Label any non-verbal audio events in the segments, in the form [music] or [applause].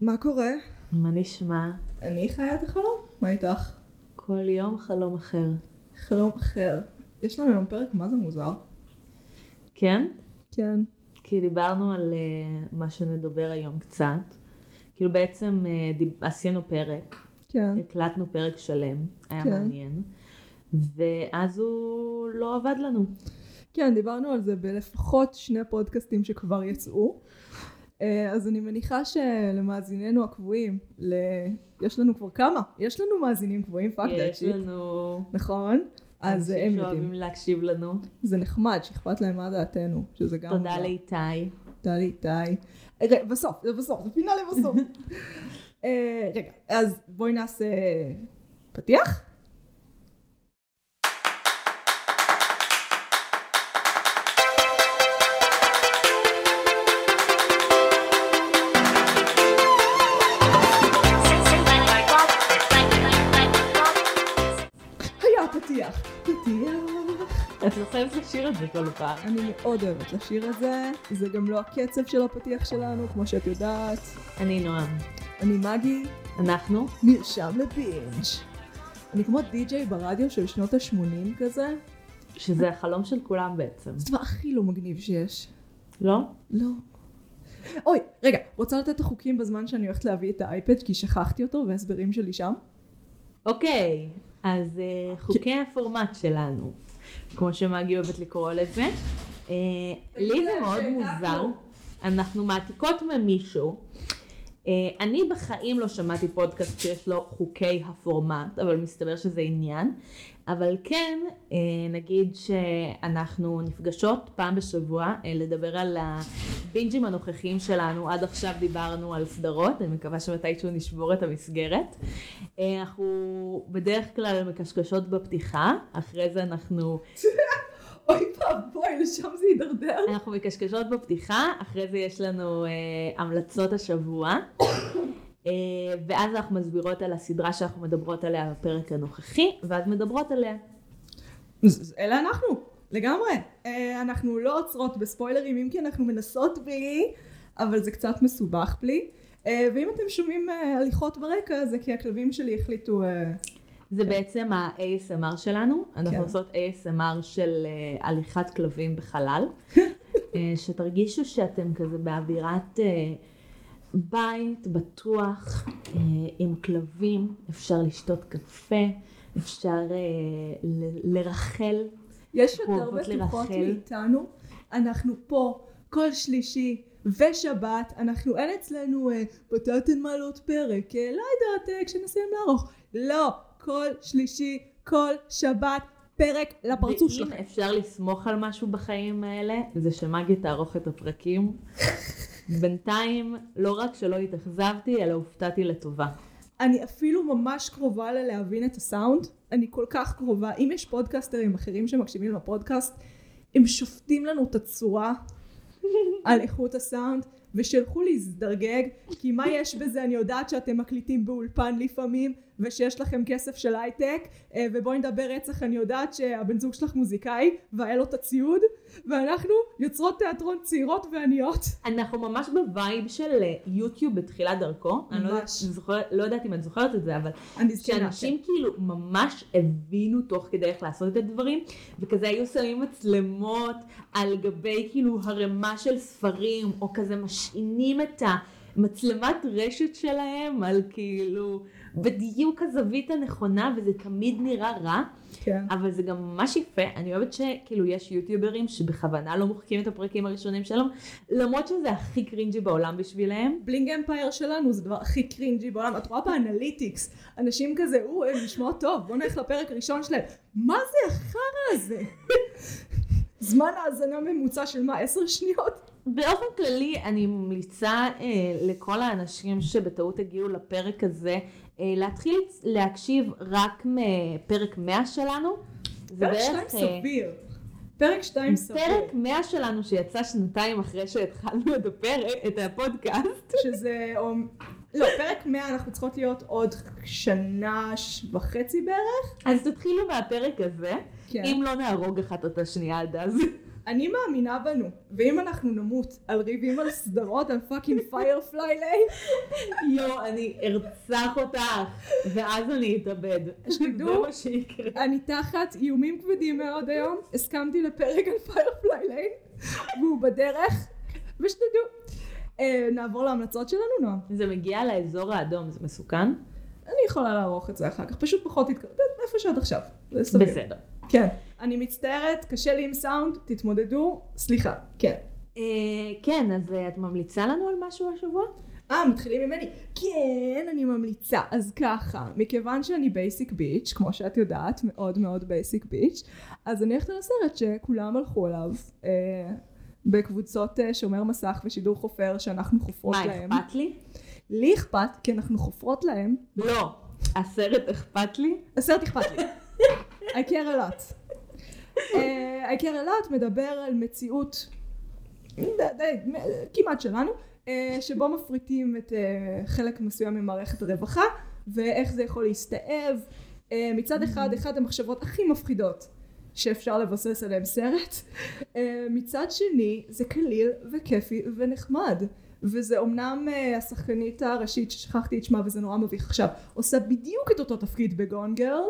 מה קורה? מה נשמע? אני חיה את החלום? מה איתך? כל יום חלום אחר. חלום אחר. יש לנו היום פרק מה זה מוזר. כן? כן. כי דיברנו על uh, מה שנדבר היום קצת. כאילו בעצם uh, דיב... עשינו פרק, כן. הקלטנו פרק שלם, היה כן. מעניין. ואז הוא לא עבד לנו. כן, דיברנו על זה בלפחות שני פודקאסטים שכבר יצאו. אה, אז אני מניחה שלמאזיננו הקבועים, ל... יש לנו כבר כמה? יש לנו מאזינים קבועים, fuck that יש לנו נכון? אז הם אנשים יודעים. שאוהבים להקשיב לנו. זה נחמד שאכפת להם מה דעתנו, שזה גם... תודה. לאיתי. תודה לאיתי. רגע, בסוף, זה בסוף, זה finale בסוף. [laughs] אה, רגע, אז בואי נעשה פתיח. זוכרת לשיר את זה כל פעם. אני מאוד אוהבת לשיר את זה, זה גם לא הקצב של הפתיח שלנו, כמו שאת יודעת. אני נועם. אני מגי, אנחנו? נרשם לבינג'. אני כמו די-ג'יי ברדיו של שנות ה-80 כזה, שזה החלום של כולם בעצם. זה הדבר הכי לא מגניב שיש. לא? לא. אוי, רגע, רוצה לתת את החוקים בזמן שאני הולכת להביא את האייפד כי שכחתי אותו וההסברים שלי שם? אוקיי, אז אה, חוקי הפורמט שלנו, כמו שמגי אוהבת לקרוא לזה, אה, לי זה מאוד מוזר, אנחנו מעתיקות ממישהו. אה, אני בחיים לא שמעתי פודקאסט שיש לו חוקי הפורמט, אבל מסתבר שזה עניין. אבל כן, אה, נגיד שאנחנו נפגשות פעם בשבוע אה, לדבר על הבינג'ים הנוכחיים שלנו. עד עכשיו דיברנו על סדרות, אני מקווה שמתישהו נשבור את המסגרת. אנחנו בדרך כלל מקשקשות בפתיחה, אחרי זה אנחנו, [laughs] אוי ואבוי, לשם זה יידרדר. אנחנו מקשקשות בפתיחה, אחרי זה יש לנו אה, המלצות השבוע. אה, ואז אנחנו מסבירות על הסדרה שאנחנו מדברות עליה בפרק הנוכחי, ואז מדברות עליה. אלה אנחנו, לגמרי. אה, אנחנו לא עוצרות בספוילרים, אם כי אנחנו מנסות בלי, אבל זה קצת מסובך בלי. אה, ואם אתם שומעים אה, הליכות ברקע, זה כי הכלבים שלי החליטו... זה בעצם ה-ASMR שלנו, אנחנו כן. עושות ASMR של אה, הליכת כלבים בחלל, [laughs] אה, שתרגישו שאתם כזה באווירת אה, בית בטוח, אה, עם כלבים, אפשר לשתות קפה, אפשר ל- לרחל. יש יותר בטוחות. מאיתנו, אנחנו פה כל שלישי ושבת, אנחנו אין אצלנו אה, אתן מעלות פרק, אה, לא יודעת, אה, כשנסיים לערוך, לא, כל שלישי, כל שבת, פרק לפרצוף ואם שלכם. אפשר לסמוך על משהו בחיים האלה, זה שמגי תערוך את הפרקים. [laughs] בינתיים, לא רק שלא התאכזבתי, אלא הופתעתי לטובה. אני אפילו ממש קרובה ללהבין את הסאונד, אני כל כך קרובה, אם יש פודקאסטרים אחרים שמקשיבים לפודקאסט, הם שופטים לנו את הצורה [laughs] על איכות הסאונד, ושילכו להזדרגג, כי מה יש בזה, אני יודעת שאתם מקליטים באולפן לפעמים, ושיש לכם כסף של הייטק, אה, ובואי נדבר רצח, אני יודעת שהבן זוג שלך מוזיקאי, והיה לו את הציוד, ואנחנו יוצרות תיאטרון צעירות ועניות. אנחנו ממש ב vibe של אה, יוטיוב בתחילת דרכו. אני לא יודעת, ממש. זוכרת, לא יודעת אם את זוכרת את זה, אבל שאנשים כאילו ממש הבינו תוך כדי איך לעשות את הדברים, וכזה היו שמים מצלמות על גבי כאילו ערימה של ספרים, או כזה משעינים את המצלמת רשת שלהם על כאילו בדיוק הזווית הנכונה, וזה תמיד נראה רע. כן. אבל זה גם ממש יפה, אני אוהבת שכאילו יש יוטיוברים שבכוונה לא מוחקים את הפרקים הראשונים שלהם, למרות שזה הכי cringy בעולם בשבילהם. Bling Empire שלנו זה הדבר הכי cringy בעולם, את רואה ב analytics, אנשים כזה, או, הם נשמעו טוב, בוא נלך לפרק הראשון שלהם, מה זה החרא הזה? זמן האזנה ממוצע של מה, עשר שניות? באופן כללי אני ממליצה אה, לכל האנשים שבטעות הגיעו לפרק הזה, להתחיל להקשיב רק מפרק 100 שלנו. פרק שתיים בערך, אה, סביר. פרק שתיים סביר. פרק 100 שלנו שיצא שנתיים אחרי שהתחלנו את הפרק, את הפודקאסט. שזה, לא, פרק 100 אנחנו צריכות להיות עוד שנה וחצי בערך. אז תתחילו מהפרק הזה, כן. אם לא נהרוג אחת את השנייה עד אז. אני מאמינה בנו, ואם אנחנו נמות על ריבים על סדרות על fucking Firefly Lane, יואו, אני ארצח אותך, ואז אני אתאבד. שתדעו. אני תחת איומים כבדים מאוד היום, הסכמתי לפרק על Firefly Lane, והוא בדרך, ושתדעו. אה, נעבור להמלצות שלנו, נועם. זה מגיע לאזור האדום, זה מסוכן? אני יכולה לערוך את זה אחר כך, פשוט פחות התקרב, איפה שאת עכשיו. בסדר. כן. אני מצטערת, קשה לי עם סאונד, תתמודדו, סליחה, כן. אה, כן, אז אה, את ממליצה לנו על משהו השבוע? אה, מתחילים ממני? כן, אני ממליצה. אז ככה, מכיוון שאני basic bitch, כמו שאת יודעת, מאוד מאוד basic bitch, אז אני הולכת על הסרט שכולם הלכו אליו, אה, בקבוצות אה, שומר מסך ושידור חופר שאנחנו חופרות מה, להם. אכפת לי? לי אכפת, כי אנחנו חופרות להם. לא. הסרט אכפת לי? הסרט אכפת לי. I care a lot. אה, I care a lot מדבר על מציאות כמעט שלנו, אה, שבו מפריטים את אה, חלק מסוים ממערכת הרווחה ואיך זה יכול להסתאב. מצד אחד, אחת המחשבות הכי מפחידות שאפשר לבסס עליהם סרט. מצד שני, זה קליל וכיפי ונחמד. וזה אומנם השחקנית הראשית ששכחתי את שמה וזה נורא מביך עכשיו עושה בדיוק את אותו תפקיד בגון גרל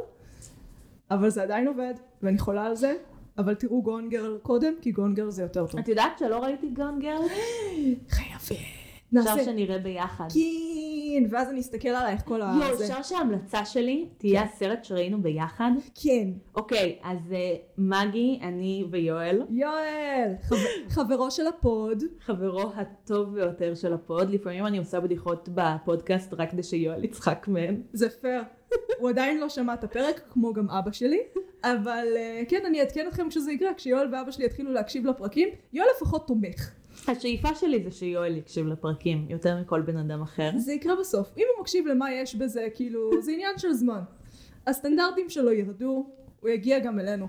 אבל זה עדיין עובד ואני חולה על זה אבל תראו גון גרל קודם כי גון גרל זה יותר טוב את יודעת שלא ראיתי גון גרל? [gasps] חייבים אפשר נעשה שנראה ביחד. כן ואז אני אסתכל עלייך כל ה... יואו. אפשר שההמלצה שלי תהיה הסרט שראינו ביחד? כן. אוקיי, אז אה, מגי, אני ויואל, יואל! חבר- [laughs] חברו של ה pod. חברו הטוב ביותר של ה pod, לפעמים אני עושה בדיחות בפודקאסט רק כדי שיואל יצחק מהן. זה פייר [laughs] הוא עדיין לא שמע את הפרק כמו גם אבא שלי. אבל אה, כן אני אעדכן אתכם כשזה יקרה כשיואל ואבא שלי יתחילו להקשיב לפרקים יואל לפחות תומך השאיפה שלי זה שיואל יקשיב לפרקים יותר מכל בן אדם אחר. זה יקרה בסוף. אם הוא מקשיב למה יש בזה, כאילו, זה עניין של זמן. הסטנדרטים שלו ירדו, הוא יגיע גם אלינו.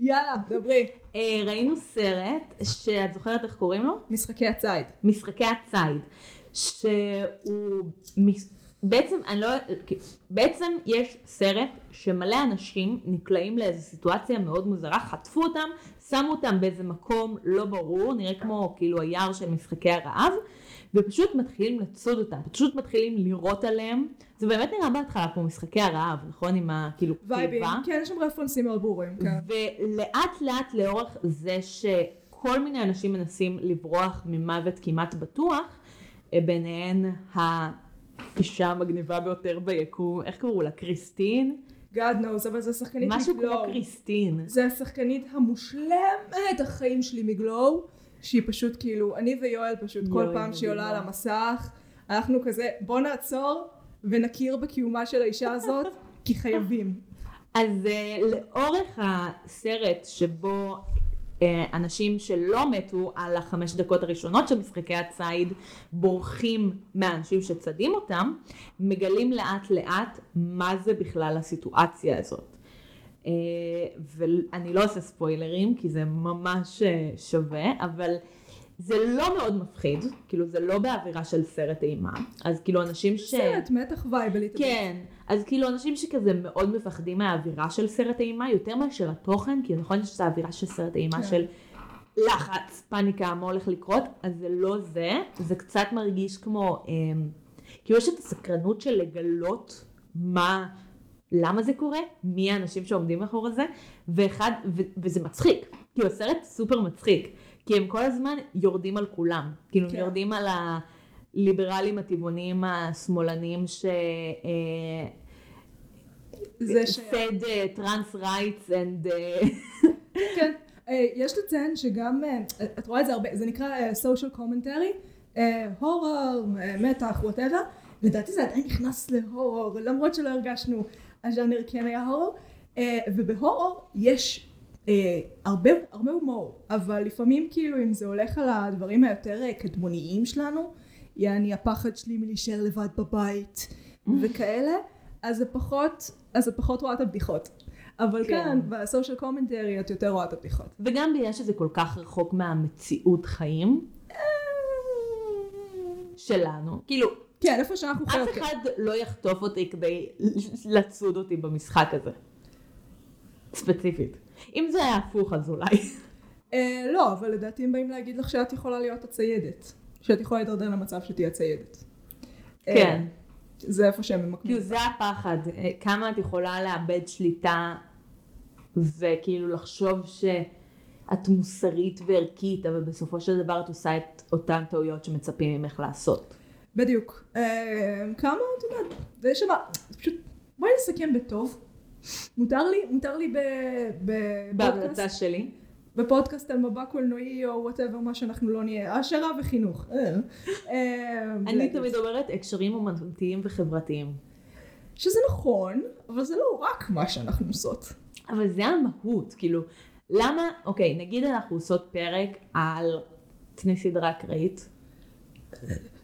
יאללה, דברי. אה, ראינו סרט שאת זוכרת איך קוראים לו? משחקי הציד. משחקי הציד, שהוא בעצם אני לא, בעצם יש סרט שמלא אנשים נקלעים לאיזו סיטואציה מאוד מוזרה, חטפו אותם, שמו אותם באיזה מקום לא ברור, נראה כמו כאילו היער של משחקי הרעב, ופשוט מתחילים לצוד אותם, פשוט מתחילים לירות עליהם, זה באמת נראה בהתחלה כמו משחקי הרעב, נכון? עם ה... כאילו וייבים. כן, יש שם רפרנסים מאוד ברורים. כן. ולאט לאט לאורך זה שכל מיני אנשים מנסים לברוח ממוות כמעט בטוח, אה, ביניהן האישה המגניבה ביותר ביקום, איך קראו לה? קריסטין? God knows, אבל זה שחקנית משהו כמו. קריסטין. זה השחקנית המושלמת החיים שלי מגלואו, שהיא פשוט כאילו, אני ויואל פשוט כל פעם שהיא עולה על. המסך, אנחנו כזה, בוא נעצור ונכיר בקיומה של האישה הזאת, כי חייבים. [laughs] אז אה, לאורך הסרט שבו אנשים שלא מתו על החמש דקות הראשונות של משחקי הציד בורחים מהאנשים שצדים אותם, מגלים לאט לאט מה זה בכלל הסיטואציה הזאת. אה, ואני לא עושה ספוילרים כי זה ממש אה, שווה, אבל זה לא מאוד מפחיד, כאילו זה לא באווירה של סרט אימה, אז כאילו אנשים ש... סרט מתח וייבלי. כן, אז כאילו אנשים שכזה מאוד מפחדים מהאווירה של סרט אימה יותר מאשר התוכן, כי נכון שזה האווירה של סרט אימה כן. של לחץ, פאניקה, מה הולך לקרות, אז זה לא זה, זה קצת מרגיש כמו, אמ, כאילו יש את הסקרנות של לגלות מה, למה זה קורה, מי האנשים שעומדים מאחורי זה, ואחד, ו, וזה מצחיק, כאילו הסרט סופר מצחיק, כי הם כל הזמן יורדים על כולם, כאילו כן. יורדים על הליברלים הטבעונים השמאלנים ש... אה, זה ש... said uh, trans rights and uh, [laughs] כן. אה, יש לציין שגם, אה, את רואה את זה הרבה, זה נקרא social commentary, הורר, מתח, וואטאבר, לדעתי זה עדיין נכנס להורר, למרות שלא הרגשנו הז'אנר כן היה הורר, ובהורר יש הרבה, הרבה הומור, אבל לפעמים כאילו אם זה הולך על הדברים היותר אה, קדמוניים שלנו, יעני הפחד שלי מלהישאר לבד בבית וכאלה, אז זה פחות, אז את פחות רואה את הבדיחות. אבל כן. כאן בסושיאל קומנטרי את יותר רואה את הבדיחות. וגם בגלל שזה כל כך רחוק מהמציאות חיים שלנו, כאילו כן, איפה שאנחנו חיות. אף כן. אחד לא יחטוף אותי כדי לצוד אותי במשחק הזה, ספציפית. אם זה היה הפוך אז אולי. אה, לא, אבל לדעתי הם באים להגיד לך שאת יכולה להיות הציידת. שאת יכולה להתדרדר למצב שתהיה ציידת. אה, כן. זה איפה שהם ממקמים. כאילו זה הפחד, אה, כמה את יכולה לאבד שליטה וכאילו לחשוב שאת מוסרית וערכית, אבל בסופו של דבר את עושה את אותן טעויות שמצפים ממך לעשות. בדיוק. כמה, את יודעת, זה פשוט, בואי נסכם בטוב. מותר לי, מותר לי ב- בהמלצה בפודקאסט, שלי. בפודקאסט על מבע קולנועי או whatever מה שאנחנו לא נהיה, העשרה וחינוך. אה, אה, אני. תמיד אומרת הקשרים אומנותיים וחברתיים. שזה נכון, אבל זה לא רק מה שאנחנו עושות. אבל זה המהות, כאילו, למה, אוקיי, נגיד אנחנו עושות פרק על תני סדרה אקראית,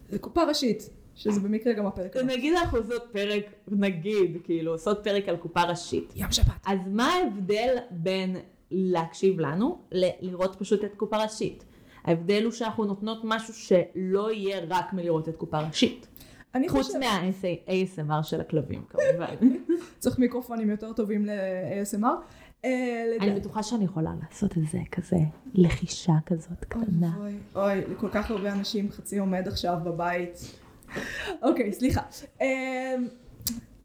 זה קופה ראשית, שזה במקרה גם הפרק הבא. נגיד אנחנו עושות פרק, נגיד, כאילו, עושות פרק על קופה ראשית. ים שבת. אז מה ההבדל בין להקשיב לנו ל- לראות פשוט את קופה ראשית? ההבדל הוא שאנחנו נותנות משהו שלא יהיה רק מלראות את קופה ראשית. אני חוץ חושבת, מה-ASMR של הכלבים [laughs] כמובן. צריך מיקרופונים יותר טובים ל-ASMR. אה, אני בטוחה שאני יכולה לעשות את זה כזה, לחישה כזאת קטנה. אוי, אוי, לכל כך הרבה אנשים חצי עומד עכשיו בבית. אוקיי, סליחה. אמ,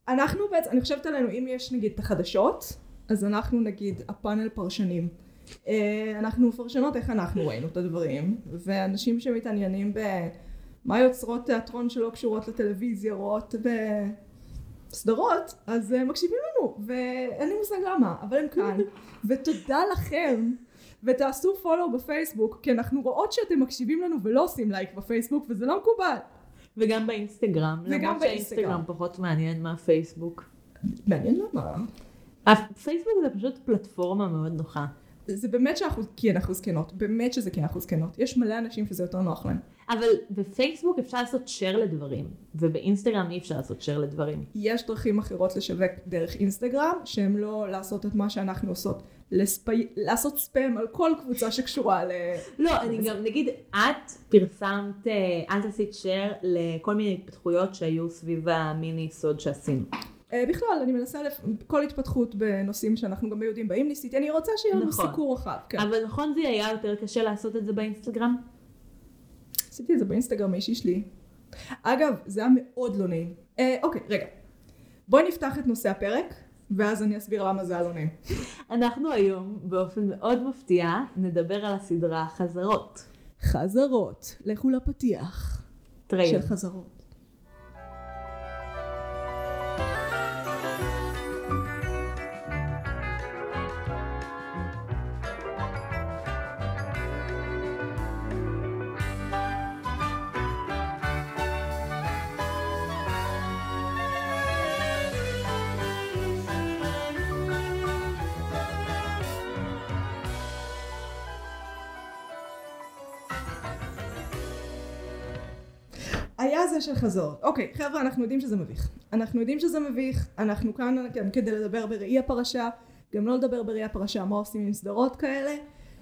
אנחנו בעצם, אני חושבת עלינו, אם יש נגיד את החדשות, אז אנחנו נגיד הפאנל פרשנים. אה, אנחנו מפרשנות איך אנחנו ראינו את הדברים, ואנשים שמתעניינים במה יוצרות תיאטרון שלא קשורות לטלוויזיה רואות בסדרות, אז אה, מקשיבים לנו, ואין לי מושג למה, אבל הם כאן, [laughs] ותודה לכם. ותעשו פולו בפייסבוק, כי אנחנו רואות שאתם מקשיבים לנו ולא עושים לייק בפייסבוק, וזה לא מקובל. וגם באינסטגרם, וגם למרות. שהאינסטגרם פחות מעניין מהפייסבוק. מעניין למה. הפייסבוק זה פשוט פלטפורמה מאוד נוחה. זה באמת שאנחנו, כי אנחנו זקנות, באמת שזה כי אנחנו זקנות. יש מלא אנשים שזה יותר נוח להם. אבל בפייסבוק אפשר לעשות share לדברים, ובאינסטגרם אי אפשר לעשות share לדברים. יש דרכים אחרות לשווק דרך אינסטגרם, שהן לא לעשות את מה שאנחנו עושות. לספי... לעשות ספאם על כל קבוצה שקשורה ל... לא, אני גם, נגיד, את פרסמת, אה, את עשית share לכל מיני התפתחויות שהיו סביב המיני סוד שעשינו. אה, בכלל, אני מנסה. כל התפתחות בנושאים שאנחנו גם ביהודים באים ניסיתי, אני רוצה שיהיה לנו נכון. סיקור רחב. כן. אבל נכון זה היה יותר קשה לעשות את זה באינסטגרם? עשיתי את זה באינסטגרם האישי שלי. אגב, זה היה מאוד לא נעים. אה, אוקיי, רגע. בואי נפתח את נושא הפרק, ואז אני אסביר למה זה היה לא נעים. אנחנו היום, באופן מאוד מפתיע, נדבר על הסדרה חזרות. חזרות, לכו לפתיח טריילר. של חזרות. היה זה של חזרות. אוקיי, חבר'ה, אנחנו יודעים שזה מביך. אנחנו יודעים שזה מביך, אנחנו כאן גם כדי לדבר בראי הפרשה, גם לא לדבר בראי הפרשה מה עושים עם סדרות כאלה.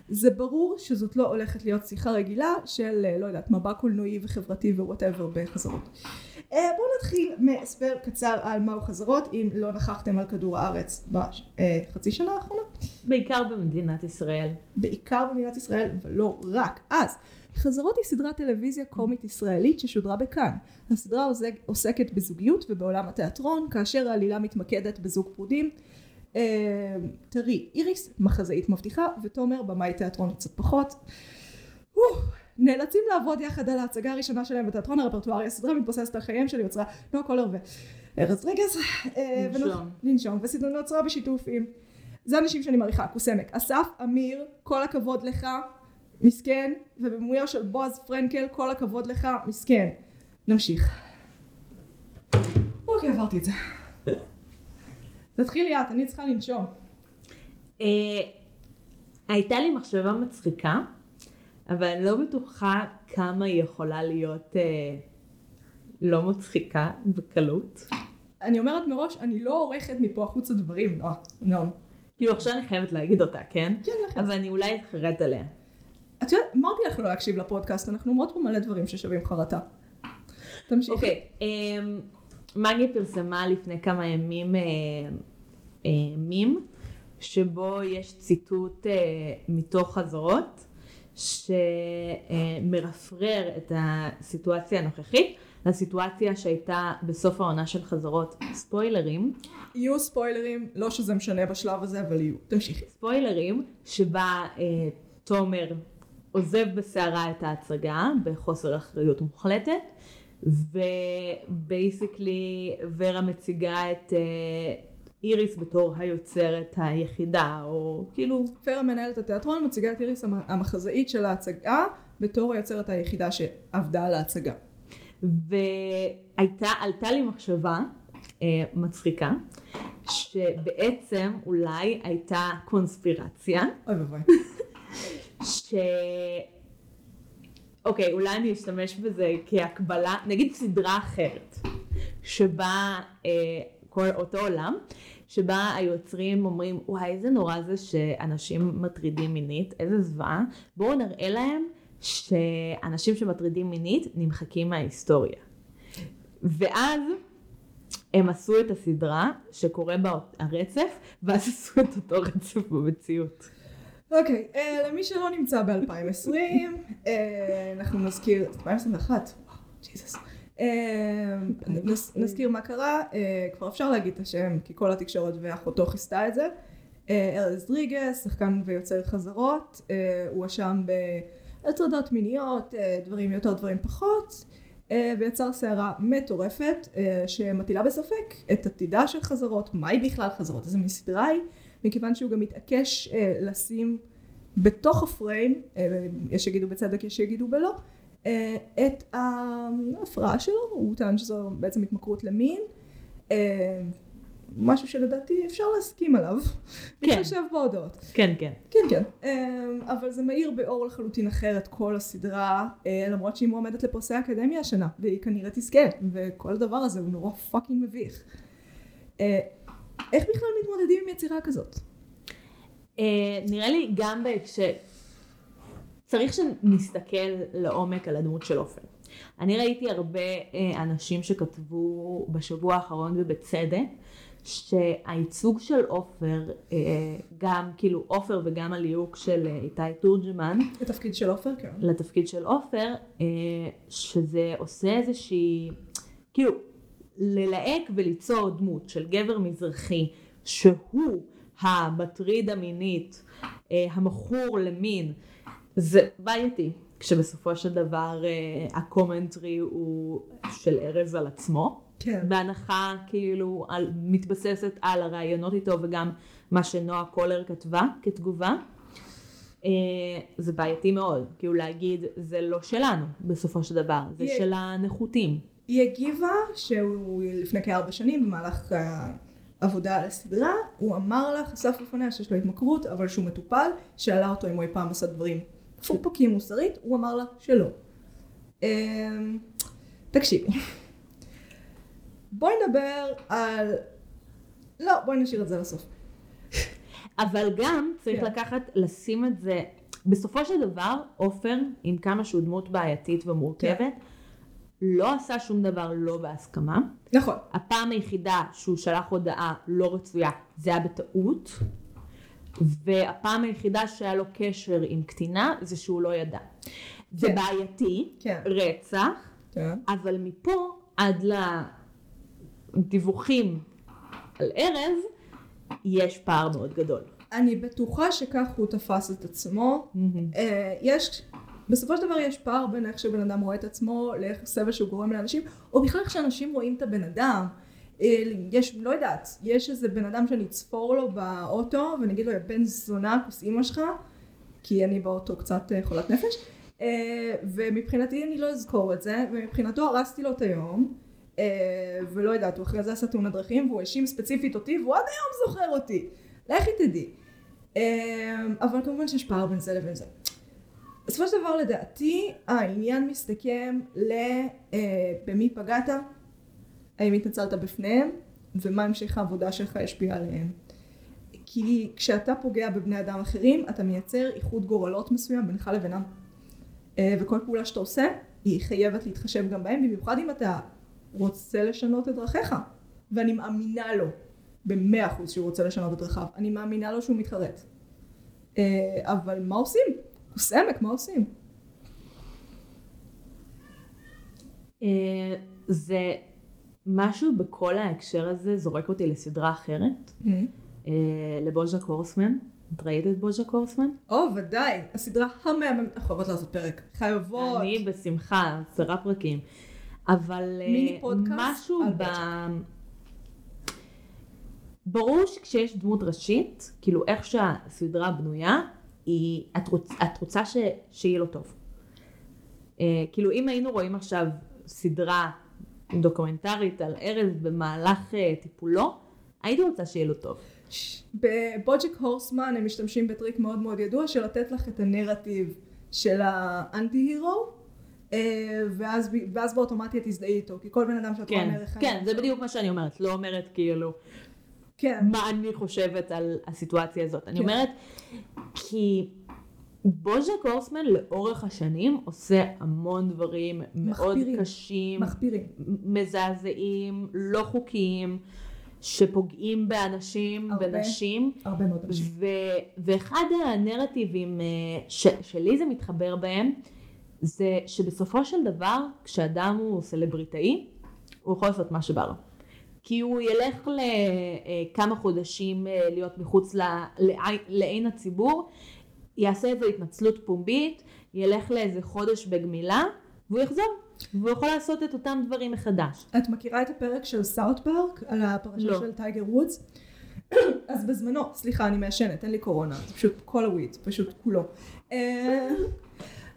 זה ברור שזאת לא הולכת להיות שיחה רגילה של, אה, לא יודעת, מבע קולנועי וחברתי ווואטאבר בחזרות. אה, בואו נתחיל מהסבר קצר על מהו חזרות, אם לא נכחתם על כדור הארץ בחצי שנה האחרונה. בעיקר במדינת ישראל. בעיקר במדינת ישראל, ולא רק. אז, חזרות היא סדרת טלוויזיה קומית ישראלית ששודרה בכאן. הסדרה עוסק- עוסקת בזוגיות ובעולם התיאטרון, כאשר העלילה מתמקדת בזוג פרודים. אה, תראי, איריס מחזאית מבטיחה, ותומר במאי תיאטרון קצת פחות. נאלצים לעבוד יחד על ההצגה הראשונה שלהם בתיאטרון הרפרטוארי. הסדרה מתבססת על חייהם של יוצריה נועה קולר וארז רגז. אה, לנשום. וסדרה נוצרה בשיתוף עם זה אנשים שאני מעריכה, כוסעמק. אסף אמיר, כל הכבוד לך, מסכן, ובמויו של בועז פרנקל, כל הכבוד לך, מסכן. נמשיך. אוקיי, עברתי את זה. תתחילי את, אני צריכה לנשום. אה, הייתה לי מחשבה מצחיקה, אבל אני לא בטוחה כמה היא יכולה להיות אה, לא מצחיקה בקלות. אני אומרת מראש, אני לא עורכת מפה החוצה דברים, לא, לא. כאילו עכשיו אני חייבת להגיד אותה, כן? כן, לכם. אבל אני אולי אתחרט עליה. את יודעת, אמרתי לך לא להקשיב לפודקאסט, אנחנו אומרות פה מלא דברים ששווים חרטה. תמשיכי. אוקיי, אמ, מגי פרסמה לפני כמה ימים אה, אה, מים שבו יש ציטוט אה, מתוך חזרות, שמרפרר את הסיטואציה הנוכחית לסיטואציה שהייתה בסוף העונה של חזרות. ספוילרים. יהיו ספוילרים, לא שזה משנה בשלב הזה, אבל יהיו. תמשיכי. ספוילרים, שבה אה, תומר עוזב בסערה את ההצגה בחוסר אחריות מוחלטת, ובייסיקלי ורה מציגה את אה, איריס בתור היוצרת היחידה, או כאילו... פרה מנהלת התיאטרון מציגה את איריס המ- המחזאית של ההצגה בתור היוצרת היחידה שעבדה על ההצגה. והייתה, עלתה לי מחשבה אה, מצחיקה, שבעצם אולי הייתה קונספירציה, אוי ואבוי. [laughs] ש... אוקיי, אולי אני אשתמש בזה כהקבלה, נגיד סדרה אחרת, שבה אה, כל אותו עולם, שבה היוצרים אומרים, וואי, איזה נורא זה שאנשים מטרידים מינית, איזה זוועה, בואו נראה להם שאנשים שמטרידים מינית נמחקים מההיסטוריה. ואז הם עשו את הסדרה שקורה בה הרצף, ואז עשו את אותו רצף במציאות. אוקיי, אה, למי שלא נמצא ב-2020, אה, אנחנו נזכיר, 2021, וואו, ג'יזוס. נז- נזכיר מה קרה, אה, כבר אפשר להגיד את השם, כי כל התקשורת ואחותו כיסתה את זה. ארז דריגס, שחקן ויוצר חזרות, אה, הואשם בהטרדות מיניות, דברים יותר, דברים פחות, ויצר סערה מטורפת, שמטילה בספק את עתידה של חזרות, מהי בכלל חזרות, איזה מין סדרה היא. מכיוון שהוא גם מתעקש אה, לשים בתוך הפריים, אה, יש שיגידו בצדק, יש שיגידו בלא, אה, את ההפרעה שלו, הוא טען שזו בעצם התמכרות למין, אה, משהו שלדעתי אפשר להסכים עליו, כן. להתחשב בהודעות. כן, כן. כן, כן, אה, אבל זה מאיר באור לחלוטין אחר את כל הסדרה, אה, למרות שהיא מועמדת לפרסי האקדמיה השנה, והיא כנראה תזכה, וכל הדבר הזה הוא נורא פאקינג מביך. איך בכלל מתמודדים עם יצירה כזאת? אה, נראה לי גם בהקשר, צריך שנסתכל לעומק על הדמות של עופר. אני ראיתי הרבה אה, אנשים שכתבו בשבוע האחרון ובצדק, שהייצוג של עופר, אה, גם כאילו עופר וגם הליהוק של איתי תורג'מן, התפקיד של עופר, כן. לתפקיד של עופר, שזה עושה איזושהי, כאילו, ללהק וליצור דמות של גבר מזרחי, שהוא המטריד המינית, אה, המכור למין, זה בעייתי, כשבסופו של דבר אה, הקומנטרי הוא של ארז על עצמו. כן. בהנחה כאילו על, מתבססת על הרעיונות איתו וגם מה שנועה קולר כתבה כתגובה. אה, זה בעייתי מאוד, כאילו להגיד זה לא שלנו בסופו של דבר, זה של הנחותים. היא הגיבה שהוא לפני כארבע שנים במהלך העבודה על הסדרה, הוא אמר לה, חשף בפניה שיש לו התמכרות, אבל שהוא מטופל, שאלה אותו אם הוא אי פעם עשה דברים מפוקפקים מוסרית, הוא אמר לה שלא. אמ, תקשיבי, בואי נדבר על... לא, בואי נשאיר את זה לסוף. אבל גם צריך כן. לקחת, לשים את זה, בסופו של דבר עופר, עם כמה שהוא דמות בעייתית ומורכבת, כן. לא עשה שום דבר לא בהסכמה. נכון. הפעם היחידה שהוא שלח הודעה לא רצויה זה היה בטעות, והפעם היחידה שהיה לו קשר עם קטינה זה שהוא לא ידע. זה כן. בעייתי, כן. רצח, כן. אבל מפה עד לדיווחים על ארז, יש פער מאוד גדול. אני בטוחה שכך הוא תפס את עצמו. אה, יש, בסופו של דבר יש פער בין איך שבן אדם רואה את עצמו לאיך הסבל שהוא גורם לאנשים, או בכלל איך שאנשים רואים את הבן אדם. אה, יש, לא יודעת, יש איזה בן אדם שאני אצפור לו באוטו ואני אגיד לו, יא בן זונה, כוס אימא שלך, כי אני באוטו קצת אה, חולת נפש, אה, ומבחינתי אני לא אזכור את זה, ומבחינתו הרסתי לו את היום, ולא יודעת, הוא אחרי זה עשה תאונת דרכים, והוא האשים ספציפית אותי, והוא עד היום זוכר אותי. לכי תדעי. אבל כמובן שיש פער בין זה לבין זה. בסופו של דבר לדעתי העניין מסתכם ל... אה, במי פגעת, האם התנצלת בפניהם, ומה המשך העבודה שלך ישפיע עליהם. כי כשאתה פוגע בבני אדם אחרים, אתה מייצר איחוד גורלות מסוים בינך לבינם. אה, וכל פעולה שאתה עושה, היא חייבת להתחשב גם בהם, במיוחד אם אתה רוצה לשנות את דרכיך, ואני מאמינה לו. במאה אחוז שהוא רוצה לשנות את דרכיו. אני מאמינה לו שהוא מתחרט. אה, אבל מה עושים? כוס עמק, מה עושים? אה, זה משהו בכל ההקשר הזה זורק אותי לסדרה אחרת, אה, לבוז'ה קורסמן. את ראית את בוז'ה קורסמן? או, ודאי. הסדרה המהממת. חייבות לעשות פרק. חייבות. אני בשמחה, עשרה פרקים. אבל אה, משהו ב... ברור שכשיש דמות ראשית, כאילו איך שהסדרה בנויה, היא, את, רוצ, את רוצה ש, שיהיה לו טוב. אה, כאילו אם היינו רואים עכשיו סדרה דוקומנטרית על ארז במהלך אה, טיפולו, הייתי רוצה שיהיה לו טוב. בבוג'ק הורסמן הם משתמשים בטריק מאוד מאוד ידוע של לתת לך את הנרטיב של האנטי הירו אה, ואז, ואז באוטומטי את תזדהי איתו כי כל בן אדם שאת רואה כן, מערך כן, העניין זה בדיוק מה שאני אומרת, לא אומרת כאילו כן, מה אני חושבת על הסיטואציה הזאת. אני כן. אומרת, כי בוז'ק הורסמן לאורך השנים עושה המון דברים מאוד מחפירים. קשים, מחפירים מזעזעים, לא חוקיים, שפוגעים באנשים, הרבה. בנשים. הרבה מאוד אנשים ו- ואחד הנרטיבים אה, ש- שלי זה מתחבר בהם, זה שבסופו של דבר, כשאדם הוא סלבריטאי, הוא יכול לעשות מה שבא לו. כי הוא ילך לכמה חודשים אה, להיות מחוץ לעין הציבור, יעשה איזו התנצלות פומבית, ילך לאיזה חודש בגמילה, והוא יחזור. והוא יכול לעשות את אותם דברים מחדש. את מכירה את הפרק של סאות' פארק על הפרשה לא. של טייגר וודס? [coughs] אז בזמנו, סליחה אני מעשנת, אין לי קורונה, זה פשוט כל ה weed, פשוט כולו. אה,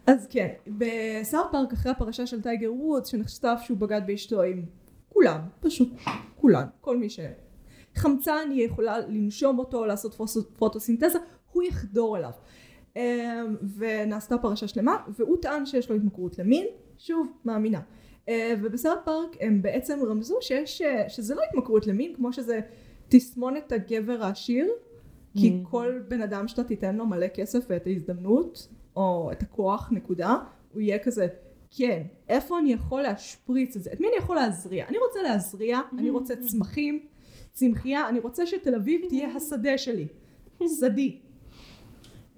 אז כן, בסאוט פארק אחרי הפרשה של טייגר וודס שנחשף שהוא בגד באשתו עם כולם, פשוט כולן, כל מי ש... חמצן היא יכולה לנשום אותו, לעשות פוטו- פוטוסינתזה, הוא יחדור אליו. אה, ונעשתה פרשה שלמה, והוא טען שיש לו התמכרות למין, שוב, מאמינה. אה, ובסרט פארק הם בעצם רמזו שיש, אה, שזה לא התמכרות למין, כמו שזה תסמונת הגבר העשיר, כי Mhm. כל בן אדם שאתה תיתן לו מלא כסף ואת ההזדמנות, או את הכוח, נקודה, הוא יהיה כזה, כן, איפה אני יכול להשפריץ את זה? את מי אני יכול להזריע? אני רוצה להזריע, אני רוצה צמחים, צמחייה, אני רוצה שתל אביב תהיה השדה שלי. שדי.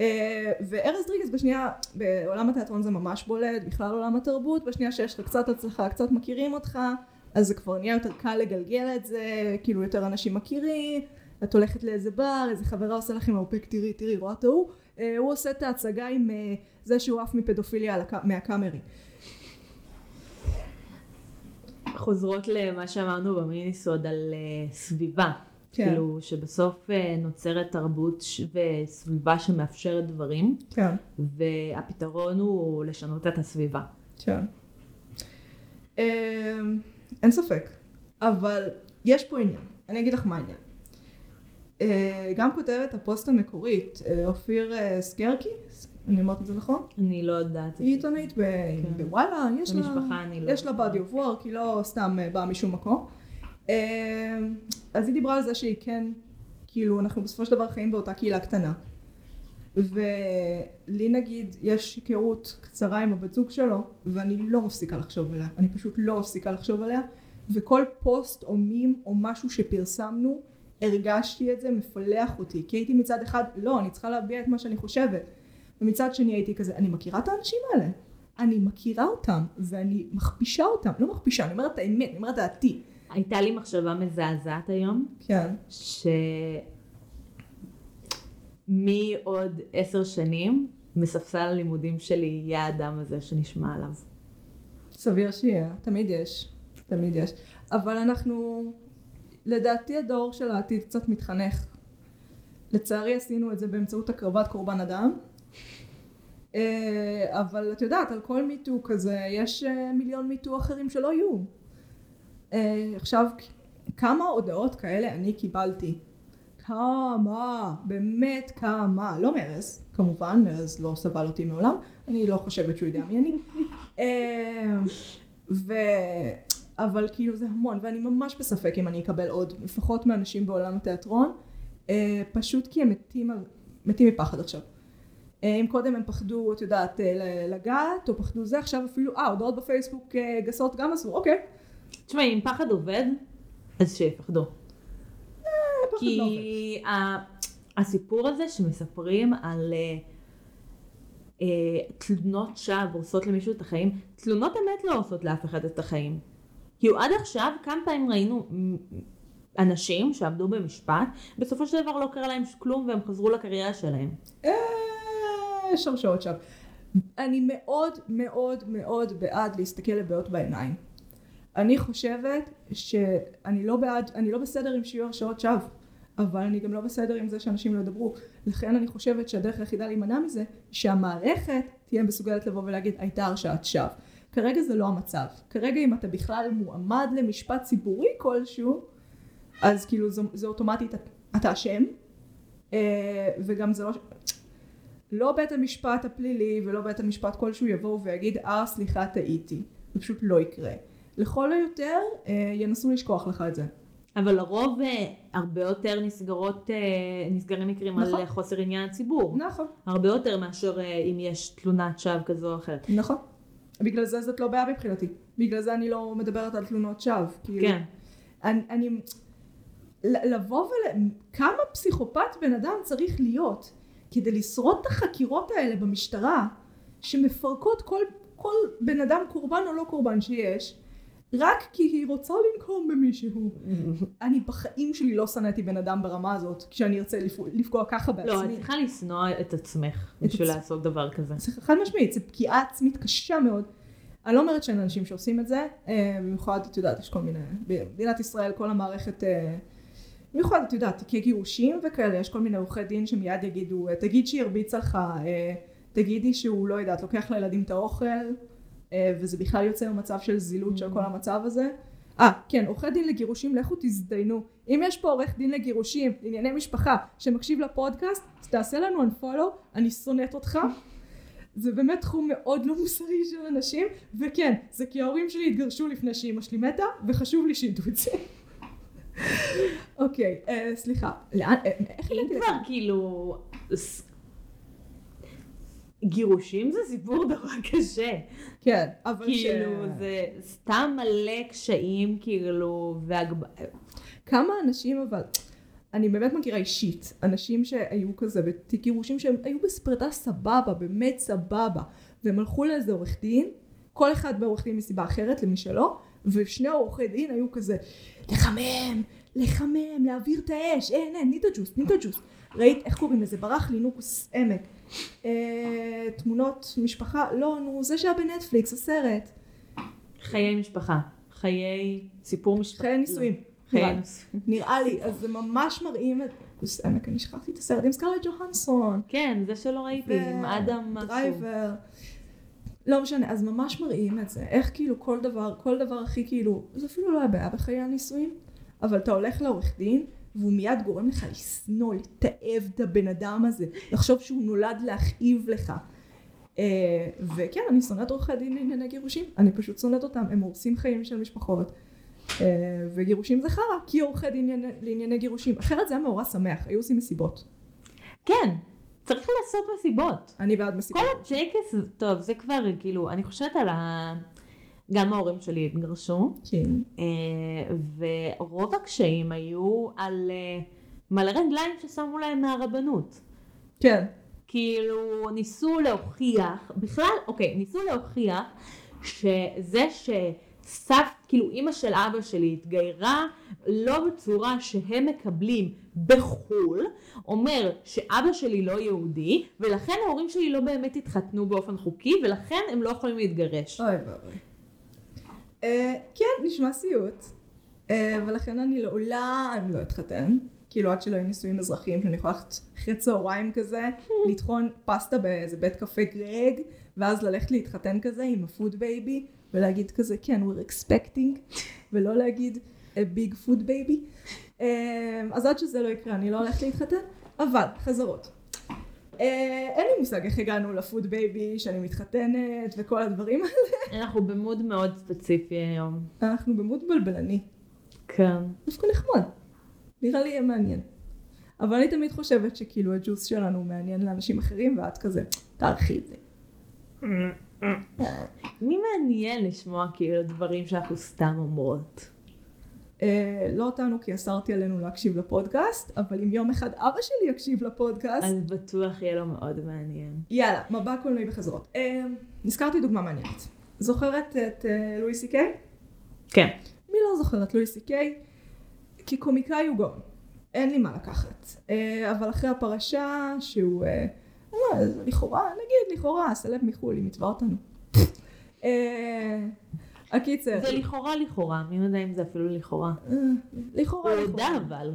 אה, וארז דריגס בשנייה, בעולם התיאטרון זה ממש בולט, בכלל עולם התרבות, בשנייה שיש לך קצת הצלחה, קצת מכירים אותך, אז זה כבר נהיה יותר קל לגלגל את זה, כאילו יותר אנשים מכירים, את הולכת לאיזה בר, איזה חברה עושה עם האופק, תראי, תראי, רואה את ההוא, הוא עושה את ההצגה עם אה, זה שהוא עף מפדופיליה מהקאמרי. חוזרות למה שאמרנו במיניסוד על uh, סביבה. כן. כאילו שבסוף נוצרת תרבות וסביבה שמאפשרת דברים, כן. והפתרון הוא לשנות את הסביבה. כן. אין ספק, אבל יש פה עניין, אני אגיד לך מה העניין. אה, גם כותבת הפוסט המקורית, אה, אופיר אה, סקרקי, אני אומרת את זה נכון? אני לא יודעת. היא עיתונאית ב- בוואלה, יש לה, במשפחה אני לא... יש לה body of work, היא לא סתם אה, באה משום מקום. אז היא דיברה על זה שהיא כן, כאילו אנחנו בסופו של דבר חיים באותה קהילה קטנה. ולי נגיד יש היכרות קצרה עם הבת זוג שלו ואני לא מפסיקה לחשוב עליה, אני פשוט לא מפסיקה לחשוב עליה וכל פוסט או מים או משהו שפרסמנו הרגשתי את זה מפלח אותי כי הייתי מצד אחד לא אני צריכה להביע את מה שאני חושבת. ומצד שני הייתי כזה אני מכירה את האנשים האלה. אני מכירה אותם ואני מכפישה אותם. לא מכפישה אני אומרת את האמת אני אומרת את דעתי. הייתה לי מחשבה מזעזעת היום, כן. ש... מי עוד עשר שנים מספסל הלימודים שלי יהיה האדם הזה שנשמע עליו. סביר שיהיה, תמיד יש, תמיד יש. אבל אנחנו, לדעתי הדור של העתיד קצת מתחנך. לצערי עשינו את זה באמצעות הקרבת קורבן אדם. אה, אבל את יודעת, על כל מיטו כזה, יש אה, מיליון מיטו אחרים שלא יהיו. אה, עכשיו, כמה הודעות כאלה אני קיבלתי? כמה, באמת כמה, לא מארז, כמובן, מארז לא סבל אותי מעולם, אני לא חושבת שהוא יודע מי אני. ו... אבל כאילו זה המון, ואני ממש בספק אם אני אקבל עוד, לפחות מאנשים בעולם התיאטרון, אה, פשוט כי הם מתים, על- מתים מפחד עכשיו. אה, אם קודם הם פחדו, את יודעת, אה, לגעת, או פחדו זה, עכשיו אפילו, אה, הודעות בפייסבוק אה, גסות גם אסור, אוקיי. תשמעי, אם פחד עובד, אז שיפחדו. לא. כי ה- הסיפור הזה שמספרים על תלונות שווא הורסות למישהו את החיים, תלונות אמת לא הורסות לאף אחד את החיים. כאילו עד עכשיו כמה פעמים ראינו אנשים שעמדו במשפט, בסופו של דבר לא קרה להם כלום והם חזרו לקריירה שלהם. אה, יש הרשעות שם. אני מאוד מאוד מאוד בעד להסתכל לבעיות בעיניים. אני חושבת שאני לא בעד, אני לא בסדר עם שיהיו הרשעות שווא, אבל אני גם לא בסדר עם זה שאנשים לא ידברו. לכן אני חושבת שהדרך היחידה להימנע מזה, שהמערכת תהיה מסוגלת לבוא ולהגיד הייתה הרשעת שווא. כרגע זה לא המצב. כרגע אם אתה בכלל מועמד למשפט ציבורי כלשהו, אז כאילו זה, זה אוטומטית אתה אשם, אה, וגם זה לא... לא בית המשפט הפלילי ולא בית המשפט כלשהו יבואו ויגיד אה סליחה טעיתי זה פשוט לא יקרה לכל היותר אה, ינסו לשכוח לך את זה אבל לרוב אה, הרבה יותר נסגרות, נסגרים מקרים נכון. על חוסר עניין הציבור. נכון הרבה יותר מאשר אם יש תלונת שווא כזו או אחרת. נכון בגלל זה זאת לא בעיה מבחינתי בגלל זה אני לא מדברת על תלונות שווא כאילו, כן. אני, אני לבוא ול... כמה פסיכופת בן אדם צריך להיות כדי לשרוד את החקירות האלה במשטרה שמפרקות כל, כל בן אדם קורבן או לא קורבן שיש רק כי היא רוצה לנקום במישהו. אני בחיים שלי לא שנאתי בן אדם ברמה הזאת כשאני ארצה לפ... לפגוע ככה בעצמי. לא, את צריכה לשנוא את עצמך בשביל לעשות דבר כזה. זה חד משמעית, זו פגיעה עצמית קשה מאוד. אני לא אומרת שאין אנשים שעושים את זה, אה, במיוחד, את יודעת, יש כל מיני, במדינת ישראל כל המערכת, אה, במיוחד, את יודעת, תיקי גירושים וכאלה, יש כל מיני עורכי דין שמיד יגידו, תגיד שהיא הרביצה לך, אה, תגידי שהוא, לא יודעת, לוקח לילדים את האוכל, וזה בכלל יוצר מצב של זילות של כל המצב הזה. אה, כן, עורכי דין לגירושים, לכו תזדיינו. אם יש פה עורך דין לגירושים, לענייני משפחה, שמקשיב לפודקאסט, אז תעשה לנו unfollow, אני שונאת אותך. [laughs] זה באמת תחום מאוד לא מוסרי של אנשים, וכן, זה כי ההורים שלי התגרשו לפני שאימא שלי מתה, וחשוב לי שידעו את זה. [laughs] אוקיי, אה, סליחה, לאן, אה, איך אם הגעתי כבר לכאן? כאילו... גירושים זה סיפור נורא קשה. כן, אבל כאילו ש- זה סתם מלא קשיים כאילו והגב... כמה אנשים אבל, אני באמת מכירה אישית, אנשים שהיו כזה בתיק גירושים שהם היו בספרדה סבבה, באמת סבבה, והם הלכו לאיזה עורך דין, כל אחד בעורך דין מסיבה אחרת למי שלא, ושני עורכי דין היו כזה לחמם, לחמם, להעביר את האש, אין אין, need the juice, need the juice. ראית איך קוראים לזה? ברח לי, נו כוסעמק. אה, תמונות משפחה, לא נו, זה שהיה בנטפליקס, הסרט. חיי משפחה. חיי סיפור משפחה. חיי נישואים. לא. חיי נראה לי. נישואים. נראה לי, אז זה ממש מראים את... נו כוסעמק, אני שכחתי את הסרט עם סקרלט ג'והנסון. כן, זה שלא ראיתי, עם אדם משהו. דרייבר. לא משנה, אז ממש מראים את זה, איך כאילו כל דבר, כל דבר הכי כאילו, זה אפילו לא הבעיה בחיי הנישואים, אבל אתה הולך לעורך דין, והוא מיד גורם לך לשנוא, לתעב את הבן אדם הזה, לחשוב שהוא נולד להכאיב לך. אה, וכן, אני שונאת עורכי דין לענייני גירושים, אני פשוט שונאת אותם, הם הורסים חיים של משפחות. אה, וגירושים זה חרא, כי עורכי דין לענייני- לענייני גירושים, אחרת זה היה מאורע שמח, היו עושים מסיבות. כן, צריך לעשות מסיבות. אני בעד מסיבות. כל הטקס, טוב, זה כבר כאילו, אני חושבת על ה... גם ההורים שלי התגרשו, כן. אה, ורוב הקשיים היו על אה, מלא רגליים ששמו להם מהרבנות. כן. כאילו ניסו להוכיח, בכלל, אוקיי, ניסו להוכיח שזה שסב, כאילו אימא של אבא שלי התגיירה לא בצורה שהם מקבלים בחו"ל, אומר שאבא שלי לא יהודי, ולכן ההורים שלי לא באמת התחתנו באופן חוקי, ולכן הם לא יכולים להתגרש. אוי ואבוי. אה, כן, נשמע סיוט. אה, ולכן אני לעולם לא אתחתן. כאילו עד שלא יהיו נישואים אזרחיים שאני יכולה ללכת אחרי צהריים כזה, [laughs] לטחון פסטה באיזה בית קפה גרג, ואז ללכת להתחתן כזה עם ה food baby, ולהגיד כזה כן, we're expecting, [laughs] ולא להגיד a big food baby. אה, אז עד שזה לא יקרה אני לא הולכת להתחתן, אבל חזרות. אה, אין לי מושג איך הגענו ל food baby, שאני מתחתנת וכל הדברים האלה. אנחנו ב mood מאוד ספציפי היום. אנחנו ב mood בלבלני. כן. דווקא נחמד. נראה לי יהיה מעניין. אבל אני תמיד חושבת שכאילו הג'וס שלנו מעניין לאנשים אחרים ואת כזה, תערכי את זה. מי מעניין לשמוע כאילו דברים שאנחנו סתם אומרות? אה, לא אותנו כי אסרתי עלינו להקשיב לפודקאסט, אבל אם יום אחד אבא שלי יקשיב לפודקאסט, אז בטוח יהיה לו מאוד מעניין. יאללה, מבע קולנועי בחזרות. אה, נזכרתי דוגמה מעניינת. זוכרת את אה, לואי סי קיי? כן. מי לא זוכר את לואי סי קיי? כי קומיקאי הוא גאון. אין לי מה לקחת. אבל אחרי הפרשה שהוא, לא, לכאורה, נגיד לכאורה, סלב מחו"ל, היא מצווה אותנו. הקיצר, זה לכאורה לכאורה, מי יודע אם זה אפילו לכאורה. אה, לכאורה, הוא לכאורה. הודה אבל.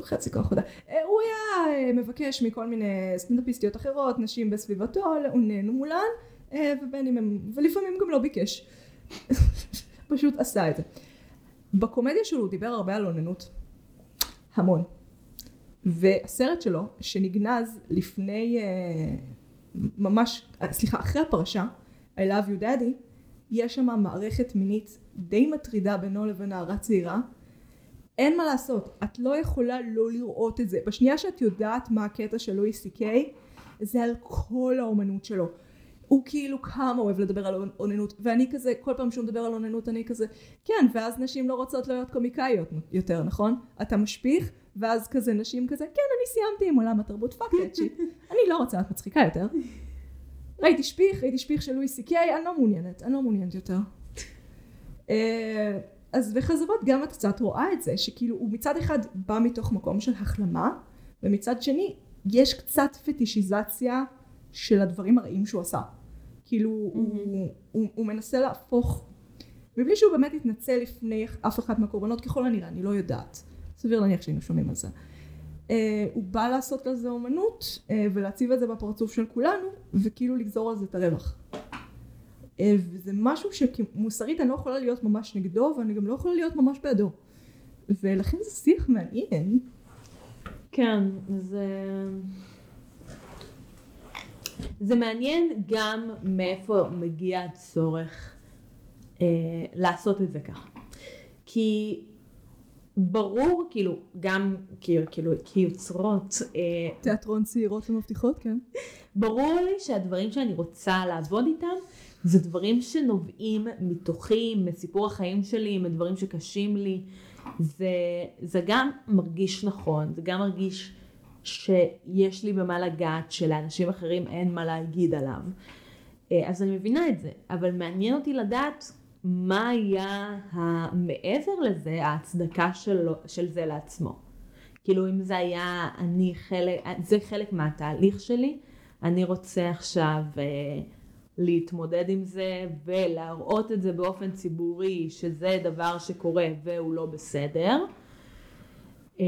חצי כוח הודה. אה, הוא היה אה, מבקש מכל מיני סטנדאפיסטיות אחרות, נשים בסביבתו, נהנו מולן, אה, ובין אם הם, ולפעמים גם לא ביקש. [laughs] פשוט עשה את זה. בקומדיה שלו הוא דיבר הרבה על אוננות. המון. והסרט שלו, שנגנז לפני, ממש, סליחה, אחרי הפרשה, I love you daddy, יש שם מערכת מינית די מטרידה בינו לבין נערה צעירה. אין מה לעשות, את לא יכולה לא לראות את זה. בשנייה שאת יודעת מה הקטע של לואי סי קיי, זה על כל האומנות שלו. הוא כאילו כמה אוהב לדבר על אוננות, ואני כזה, כל פעם שהוא מדבר על אוננות אני כזה, כן, ואז נשים לא רוצות להיות קומיקאיות יותר, נכון? אתה משפיך, ואז כזה נשים כזה, כן, אני סיימתי עם עולם התרבות, fuck [laughs] אני לא רוצה להיות מצחיקה יותר. ראיתי שפיך, ראיתי שפיך של לואי סי קיי, אני לא מעוניינת, אני לא מעוניינת יותר. אה, אז בחזרות גם את קצת רואה את זה, שכאילו הוא מצד אחד בא מתוך מקום של החלמה, ומצד שני יש קצת פטישיזציה של הדברים הרעים שהוא עשה. כאילו הוא, הוא, הוא מנסה להפוך, מבלי שהוא באמת יתנצל לפני אף אחד מהקורבנות, ככל הנראה, אני לא יודעת. סביר להניח שהיינו שומעים על זה. Uh, הוא בא לעשות על זה אומנות uh, ולהציב את זה בפרצוף של כולנו וכאילו לגזור על זה את הרווח. Uh, וזה משהו שמוסרית אני לא יכולה להיות ממש נגדו ואני גם לא יכולה להיות ממש בעדו. ולכן זה שיח מעניין. כן, זה... זה מעניין גם מאיפה מגיע הצורך אה, לעשות את זה ככה. כי ברור, כאילו, גם כאילו, כיוצרות, אה, תיאטרון צעירות ומבטיחות, כן. ברור לי שהדברים שאני רוצה לעבוד איתם זה דברים שנובעים מתוכי, מסיפור החיים שלי, מדברים שקשים לי. זה, זה גם מרגיש נכון, זה גם מרגיש שיש לי במה לגעת שלאנשים אחרים אין מה להגיד עליו. אה, אז אני מבינה את זה, אבל מעניין אותי לדעת מה היה המעבר לזה, ההצדקה של, של זה לעצמו. כאילו אם זה היה אני חלק, זה חלק מהתהליך שלי, אני רוצה עכשיו אה, להתמודד עם זה ולהראות את זה באופן ציבורי שזה דבר שקורה והוא לא בסדר. אה,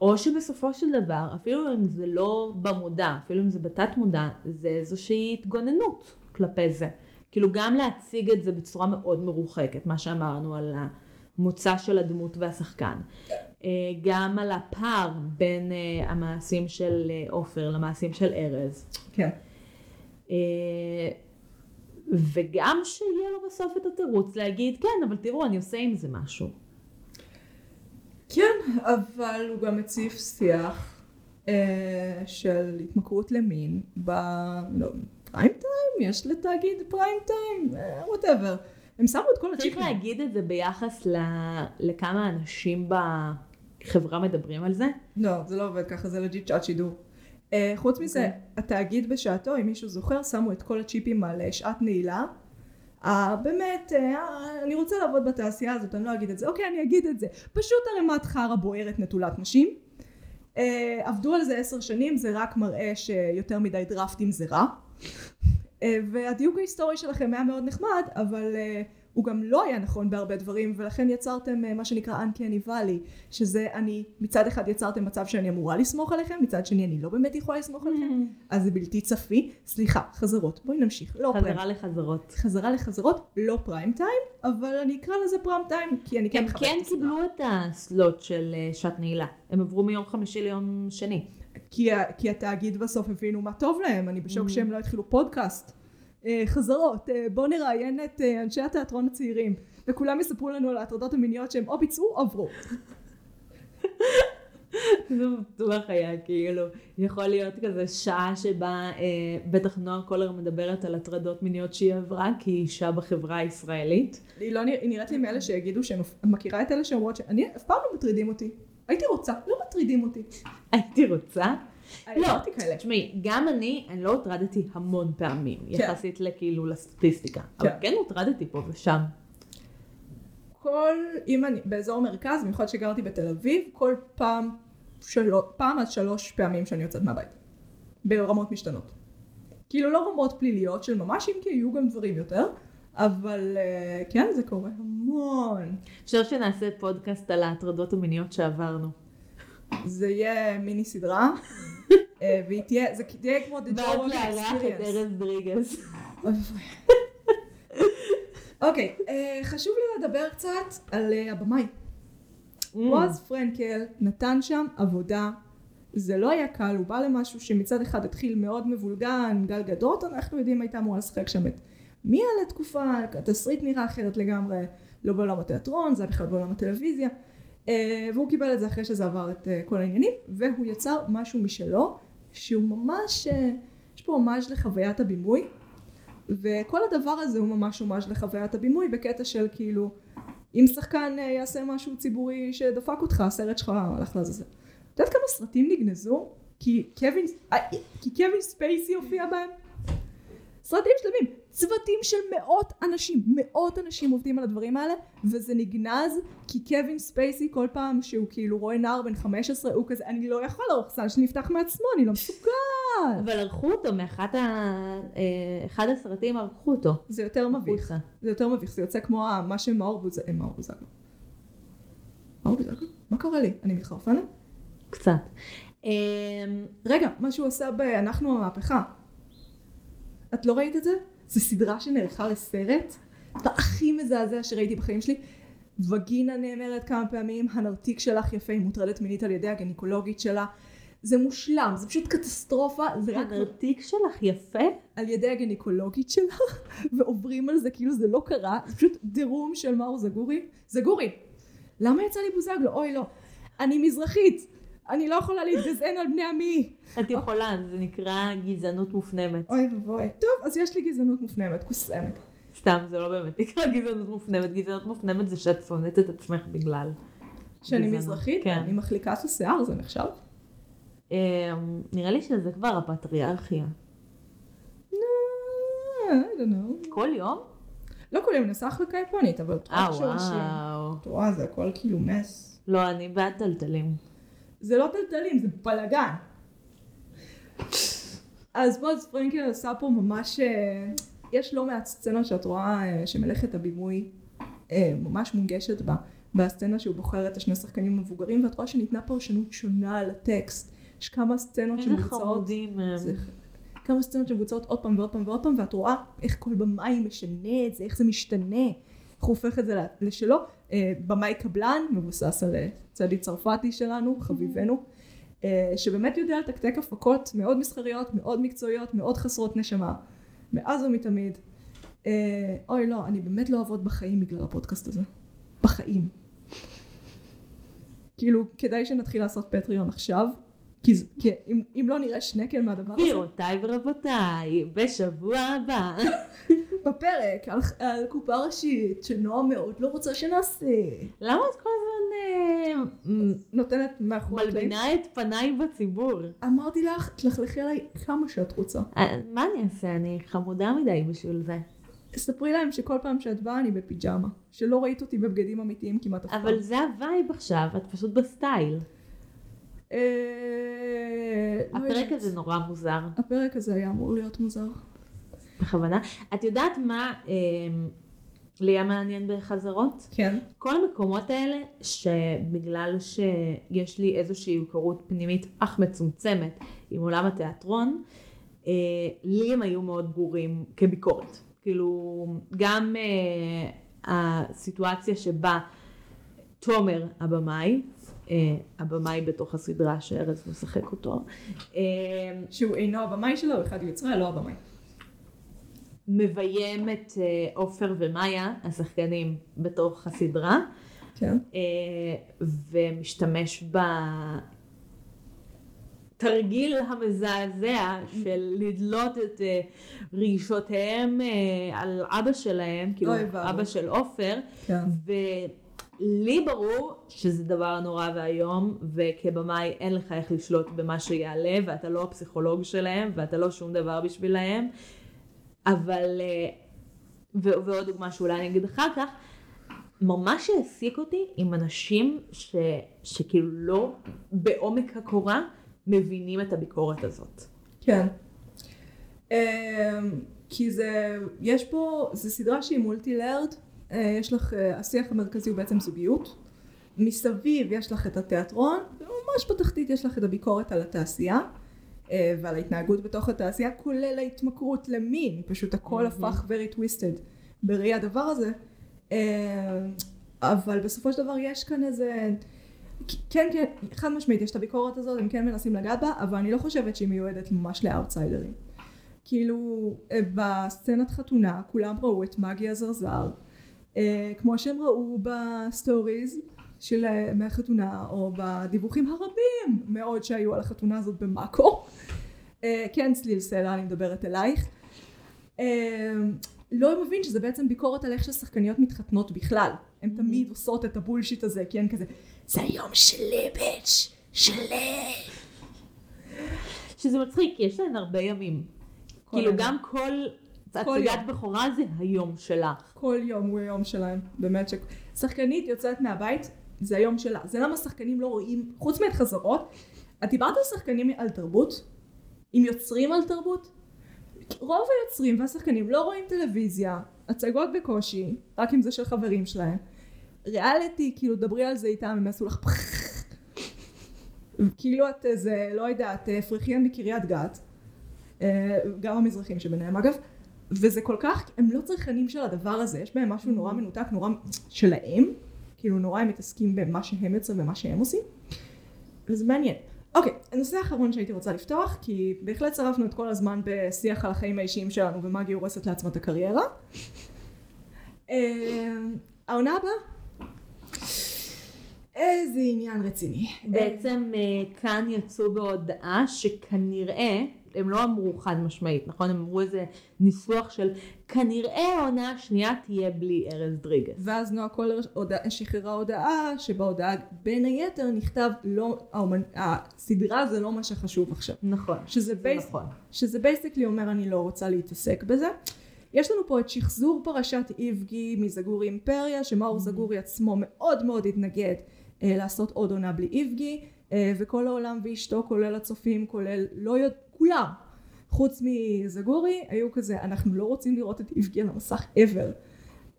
או שבסופו של דבר, אפילו אם זה לא במודע, אפילו אם זה בתת מודע, זה איזושהי התגוננות כלפי זה. כאילו גם להציג את זה בצורה מאוד מרוחקת, מה שאמרנו על המוצא של הדמות והשחקן. אה, גם על הפער בין אה, המעשים של אה, עופר למעשים של ארז. כן. וגם שיהיה לו בסוף את התירוץ להגיד, כן, אבל תראו, אני עושה עם זה משהו. כן, אבל הוא גם מציף שיח אה, של התמכרות למין ב... לא, פריים טיים? יש לתאגיד פריים טיים? whatever. הם שמו את כל צריך הצ'יפים. להגיד את זה ביחס ל... לכמה אנשים בחברה מדברים על זה. לא, זה לא עובד ככה, זה legit שעת שידור. אה, חוץ מזה, אוקיי. התאגיד בשעתו, אם מישהו זוכר, שמו את כל הצ'יפים על אה, שעת נעילה. אה, באמת, אה, אני רוצה לעבוד בתעשייה הזאת, אני לא אגיד את זה. אוקיי, אני אגיד את זה. פשוט ערימת חרא בוערת נטולת נשים. אה, עבדו על זה עשר שנים, זה רק מראה שיותר מדי דרפטים זה רע. אה, והדיוק ההיסטורי שלכם היה מאוד נחמד, אבל אה, הוא גם לא היה נכון בהרבה דברים, ולכן יצרתם אה, מה שנקרא Uncanny Valley, שזה אני, מצד אחד יצרתם מצב שאני אמורה לסמוך עליכם, מצד שני אני לא באמת יכולה לסמוך עליכם, אז זה בלתי צפי. סליחה, חזרות, בואי נמשיך. לא פריים. חזרה לחזרות. חזרה לחזרות, לא פריים טיים, אבל אני אקרא לזה פריים טיים, כי אני כן הם מכבדת כן את הסדרה. קיבלו את הסלוט של שעת נעילה. הם עברו מיום חמישי ליום שני. כי, ה- כי התאגיד בסוף הבינו מה טוב להם, אני בשוק Mm. שהם לא התחילו פודקאסט. אה, חזרות, אה, בואו נראיין את אה, אנשי התיאטרון הצעירים, וכולם יספרו לנו על ההטרדות המיניות שהם או ביצעו או עברו. זה בטוח היה, כאילו, יכול להיות כזה שעה שבה אה, בטח נועה קולר מדברת על הטרדות מיניות שהיא עברה, כי היא אישה בחברה הישראלית. היא לא היא נראית לי מאלה שיגידו שהם... את מכירה את אלה שאומרות שאני אף פעם לא מטרידים אותי. הייתי רוצה, לא מטרידים אותי. הייתי רוצה. לא, אמרתי כאלה. תשמעי, גם אני, אני לא הוטרדתי המון פעמים, כן. יחסית לכאילו לסטטיסטיקה, אבל כן. כן הוטרדתי פה ושם. כל, אם אני, באזור מרכז, במיוחד שגרתי בתל אביב, כל פעם, פעם עד שלוש פעמים שאני יוצאת מהבית. ברמות משתנות. כאילו לא רמות פליליות של ממש, אם כי היו גם דברים יותר, אבל אה, כן, זה קורה המון. אפשר שנעשה פודקאסט על ההטרדות המיניות שעברנו. זה יהיה מיני סדרה, אה, והיא תהיה, זה תהיה כמו The Joe ואז לארח את. ארז דריגס. אוקיי, אה, חשוב לי לדבר קצת על הבמאי. Mm. בועז פרנקל נתן שם עבודה, זה לא היה קל, הוא בא למשהו שמצד אחד התחיל מאוד מבולגן, גל גדות, אנחנו יודעים הייתה אמורה לשחק שם את מיה לתקופה, התסריט נראה אחרת לגמרי, לא בעולם התיאטרון, זה היה בכלל בעולם הטלוויזיה, אה, והוא קיבל את זה אחרי שזה עבר את אה, כל העניינים, והוא יצר משהו משלו, שהוא ממש, אה, יש פה הומאז' לחוויית הבימוי, וכל הדבר הזה הוא ממש הומאז' לחוויית הבימוי בקטע של כאילו אם שחקן יעשה משהו ציבורי שדפק אותך הסרט שלך הלך לעזאזל. את יודעת כמה סרטים נגנזו? כי קווין, כי קווין ספייסי הופיע בהם? סרטים שלמים, צוותים של מאות אנשים, מאות אנשים עובדים על הדברים האלה וזה נגנז כי קווין ספייסי כל פעם שהוא כאילו רואה נער בן 15 הוא כזה אני לא יכול האוכסן שלי נפתח מעצמו אני לא מסוגל אבל ערכו אותו מאחד ה... אה, אחד הסרטים ערכו אותו. זה יותר מביך. זה יותר מביך, זה יוצא כמו מה שמאור בוזגלו, אה, מאור בוזגלו. מאור בוזגלו? מה קורה לי? אני מתחרפנת? קצת. רגע, מה שהוא עשה ב"אנחנו המהפכה". את לא ראית את זה? זו סדרה שנערכה לסרט, והכי מזעזע שראיתי בחיים שלי. וגינה נאמרת כמה פעמים, הנרתיק שלך יפה, היא מוטרדת מינית על ידי הגניקולוגית שלה. זה מושלם, זה פשוט קטסטרופה, זה רק הנרתיק שלך יפה? על ידי הגניקולוגית שלה, [laughs] ועוברים על זה כאילו זה לא קרה, זה פשוט דירום של מאור זגורי. זגורי, למה יצא לי בוזגלו? אוי לא, אני מזרחית, אני לא יכולה להתגזען על בני עמי. את יכולה, זה נקרא גזענות מופנמת. אוי ואבוי. טוב, אז יש לי גזענות מופנמת, קוסמת. סתם, זה לא באמת נקרא גזענות מופנמת. גזענות מופנמת זה שאת שונאת את עצמך בגלל. שאני. מזרחית, כן. אני מחליקה את השיער, זה נחשב? אמ, נראה לי שזה כבר הפטריארכיה. כל יום? לא כל יום נסע החלקה יפנית, אבל את רואה אה. וואו. את רואה, זה הכל כאילו מס. לא, אני בעד טלטלים. זה לא טלטלים, זה בלאגן. אז בועז פרנקל עשה פה ממש, אה, יש לא מעט סצנות שאת רואה אה, שמלאכת הבימוי אה, ממש מונגשת בה, בסצנה שהוא בוחר את השני שחקנים המבוגרים, ואת רואה שניתנה פרשנות שונה על הטקסט. יש כמה סצנות שמבוצעות. זה- כמה סצנות שמבוצעות עוד פעם ועוד פעם ועוד פעם, ואת רואה איך כל במאי משנה את זה, איך זה משתנה, איך הוא הופך את זה לשלו. אה, במאי קבלן, מבוסס על אה, צדי צרפתי שלנו, חביבנו, אה, שבאמת יודע לתקתק הפקות מאוד מסחריות, מאוד מקצועיות, מאוד חסרות נשמה, מאז ומתמיד. אה, אוי לא, אני באמת לא אעבוד בחיים בגלל הפודקאסט הזה. בחיים. כאילו, כדאי שנתחיל לעשות פטריון עכשיו, כי, כי אם, אם לא נראה שנקל מהדבר הזה, גבירותיי ורבותיי, בשבוע הבא. [laughs] בפרק על, על קופה ראשית שנועה מאוד לא רוצה שנעשה. למה את כל הזמן אה, נותנת מאחורי הקלעים. מלבינה את פניי בציבור? אמרתי לך, תלכלכי עליי כמה שאת רוצה. אה, מה אני אעשה? אני חמודה מדי בשביל זה. ספרי להם שכל פעם שאת באה אני בפיג'מה. שלא ראית אותי בבגדים אמיתיים כמעט אף פעם. אבל זה ה vibe עכשיו, את פשוט בסטייל. אה, לא הפרק. הזה נורא מוזר, הפרק הזה היה אמור להיות מוזר. בכוונה. את יודעת מה אה, לי היה מעניין בחזרות? כן. כל המקומות האלה, שבגלל שיש לי איזושהי היכרות פנימית אך מצומצמת עם עולם התיאטרון, אה, לי הם היו מאוד ברורים כביקורת. כאילו, גם אה, הסיטואציה שבה תומר הבמאי, הבמאי בתוך הסדרה שארז משחק אותו, שהוא אינו הבמאי שלו, הוא אחד יוצרי, לא הבמאי. מביים את אה, עופר ומאיה, השחקנים, בתוך הסדרה. כן. אה, ומשתמש התרגיל המזעזע של לדלות את אה, רגשותיהם על אבא שלהם, כאילו. אבא של עופר, כן. ולי ברור שזה דבר נורא ואיום, וכבמאי אין לך איך לשלוט במה שיעלה, ואתה לא הפסיכולוג שלהם, ואתה לא שום דבר בשבילהם, אבל, אה, ועוד דוגמה שאולי אני אגיד אחר כך, ממש העסיק אותי עם אנשים ש, שכאילו לא בעומק הקורה מבינים את הביקורת הזאת. כן. אמ, כי זה, יש פה, זו סדרה שהיא מולטי לארד, יש לך, אה, השיח המרכזי הוא בעצם זוגיות, מסביב יש לך את התיאטרון, וממש בתחתית יש לך את הביקורת על התעשייה אה, ועל ההתנהגות בתוך התעשייה, כולל ההתמכרות למין, פשוט הכל. הפך very twisted בראי הדבר הזה, אה, אבל בסופו של דבר יש כאן איזה, כן כן, חד משמעית יש את הביקורת הזאת, הם כן מנסים לגעת בה, אבל אני לא חושבת שהיא מיועדת ממש לאאוטסיידרים. כאילו אה, בסצנת חתונה כולם ראו את מגי אזרזר אה, כמו שהם ראו ב stories של אה, מהחתונה או בדיווחים הרבים מאוד שהיו על החתונה הזאת במאקו אה, כן צליל סלע אני מדברת אלייך אה, לא מבין שזה בעצם ביקורת על איך ששחקניות מתחתנות בכלל הן תמיד עושות את הבולשיט הזה כי הן כזה זה היום שלי ביץ' שלי שזה מצחיק, יש להן הרבה ימים. כאילו היום. גם כל הצגת. בכורה זה היום שלך. כל יום הוא היום שלהם, באמת ש... שחקנית יוצאת מהבית, זה היום שלה. זה למה שחקנים לא רואים, חוץ מהחזרות, את דיברת על שחקנים על תרבות? עם יוצרים על תרבות? רוב היוצרים והשחקנים לא רואים טלוויזיה, הצגות בקושי, רק אם זה של חברים שלהם. ריאליטי, כאילו דברי על זה איתם, הם יעשו לך כאילו את איזה, לא יודעת, פרחיין מקריית גת, אה, גם המזרחים שביניהם אגב, וזה כל כך, הם לא צרכנים של הדבר הזה, יש בהם משהו נורא מנותק, נורא שלהם, כאילו נורא הם מתעסקים במה שהם יוצרים ומה שהם עושים, וזה מעניין. אוקיי, הנושא האחרון שהייתי רוצה לפתוח, כי בהחלט שרפנו את כל הזמן בשיח על החיים האישיים שלנו ומגי הורסת לעצמה את הקריירה. אה, העונה הבאה, איזה עניין רציני. בעצם אה, כאן יצאו בהודעה שכנראה, הם לא אמרו חד משמעית, נכון? הם אמרו איזה ניסוח של כנראה העונה השנייה תהיה בלי ארז דריגס. ואז נועה קולר הודע- שחררה הודעה שבהודעה בין היתר נכתב לא, האומנ... הסדרה זה לא מה שחשוב עכשיו. נכון. שזה זה basi... נכון. שזה basically אומר אני לא רוצה להתעסק בזה. יש לנו פה את שחזור פרשת איבגי מזגורי אימפריה שמאור זגורי עצמו מאוד מאוד התנגד לעשות עוד עונה בלי איבגי אה, וכל העולם ואשתו כולל הצופים כולל לא יודע כולם חוץ מזגורי היו כזה אנחנו לא רוצים לראות את איבגי על המסך ever.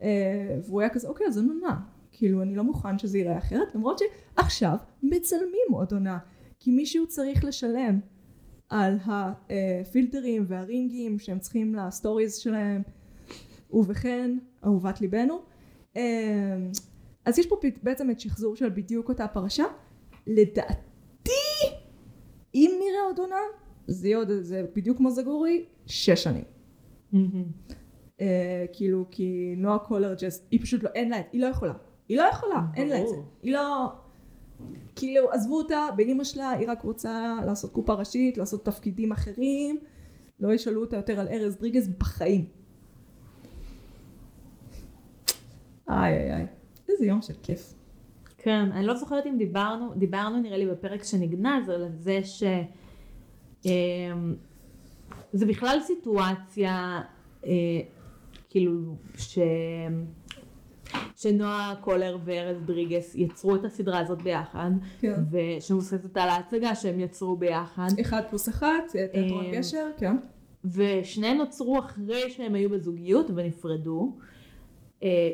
אה, והוא היה כזה אוקיי אז אין עונה כאילו אני לא מוכן שזה ייראה אחרת למרות שעכשיו מצלמים עוד עונה כי מישהו צריך לשלם על הפילטרים והרינגים שהם צריכים לסטוריז שלהם. ובכן אהובת ליבנו אז יש פה בעצם את שחזור של בדיוק אותה פרשה. לדעתי אם נראה עוד עונה זה יהיה עוד זה בדיוק כמו זגורי שש שנים. אה, כאילו כי נועה קולר ג'סט היא פשוט לא אין לה היא לא יכולה. היא לא יכולה אין לה את זה. היא לא כאילו עזבו אותה באימא שלה היא רק רוצה לעשות קופה ראשית לעשות תפקידים אחרים. לא ישאלו אותה יותר על ארז דריגס בחיים. איי איי איי איזה יום של כיף. כן, אני לא זוכרת אם דיברנו, דיברנו נראה לי בפרק שנגנז על זה ש... אמ, זה בכלל סיטואציה, אה, כאילו, ש... שנועה קולר וארז דריגס יצרו את הסדרה הזאת ביחד, כן. ושמבוססת על ההצגה שהם יצרו ביחד, אחד פלוס אחד תיאטרון אמ, גשר כן. ושניהם נוצרו אחרי שהם היו בזוגיות ונפרדו,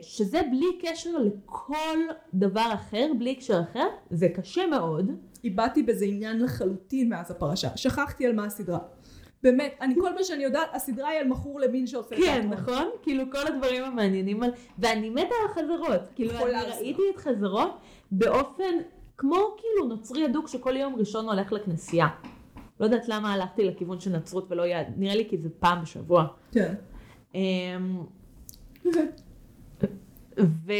שזה בלי קשר לכל דבר אחר, בלי הקשר אחר, זה קשה מאוד. איבדתי בזה עניין לחלוטין מאז הפרשה שכחתי על מה הסדרה באמת אני כל מה שאני יודעת הסדרה היא על מכור למין שעושה כן, תיאטרון. נכון? כאילו כל הדברים המעניינים על... ואני מתה על חזרות. כאילו אני ראיתי את חזרות באופן כמו כאילו נוצרי הדוק שכל יום ראשון הולך לכנסייה. לא יודעת למה הלכתי לכיוון של נצרות ולא יד, נראה לי כי זה פעם בשבוע. כן אמ, ו...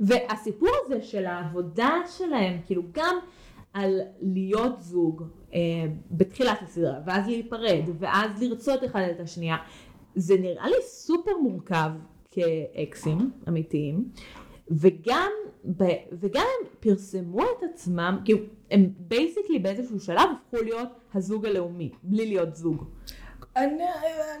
והסיפור הזה של העבודה שלהם, כאילו גם על להיות זוג אה, בתחילת הסדרה, ואז להיפרד, ואז לרצות אחד את השנייה, זה נראה לי סופר מורכב כאקסים אמיתיים, וגם, ב, וגם הם פרסמו את עצמם, כאילו הם basically באיזשהו שלב הפכו להיות הזוג הלאומי, בלי להיות זוג. אני...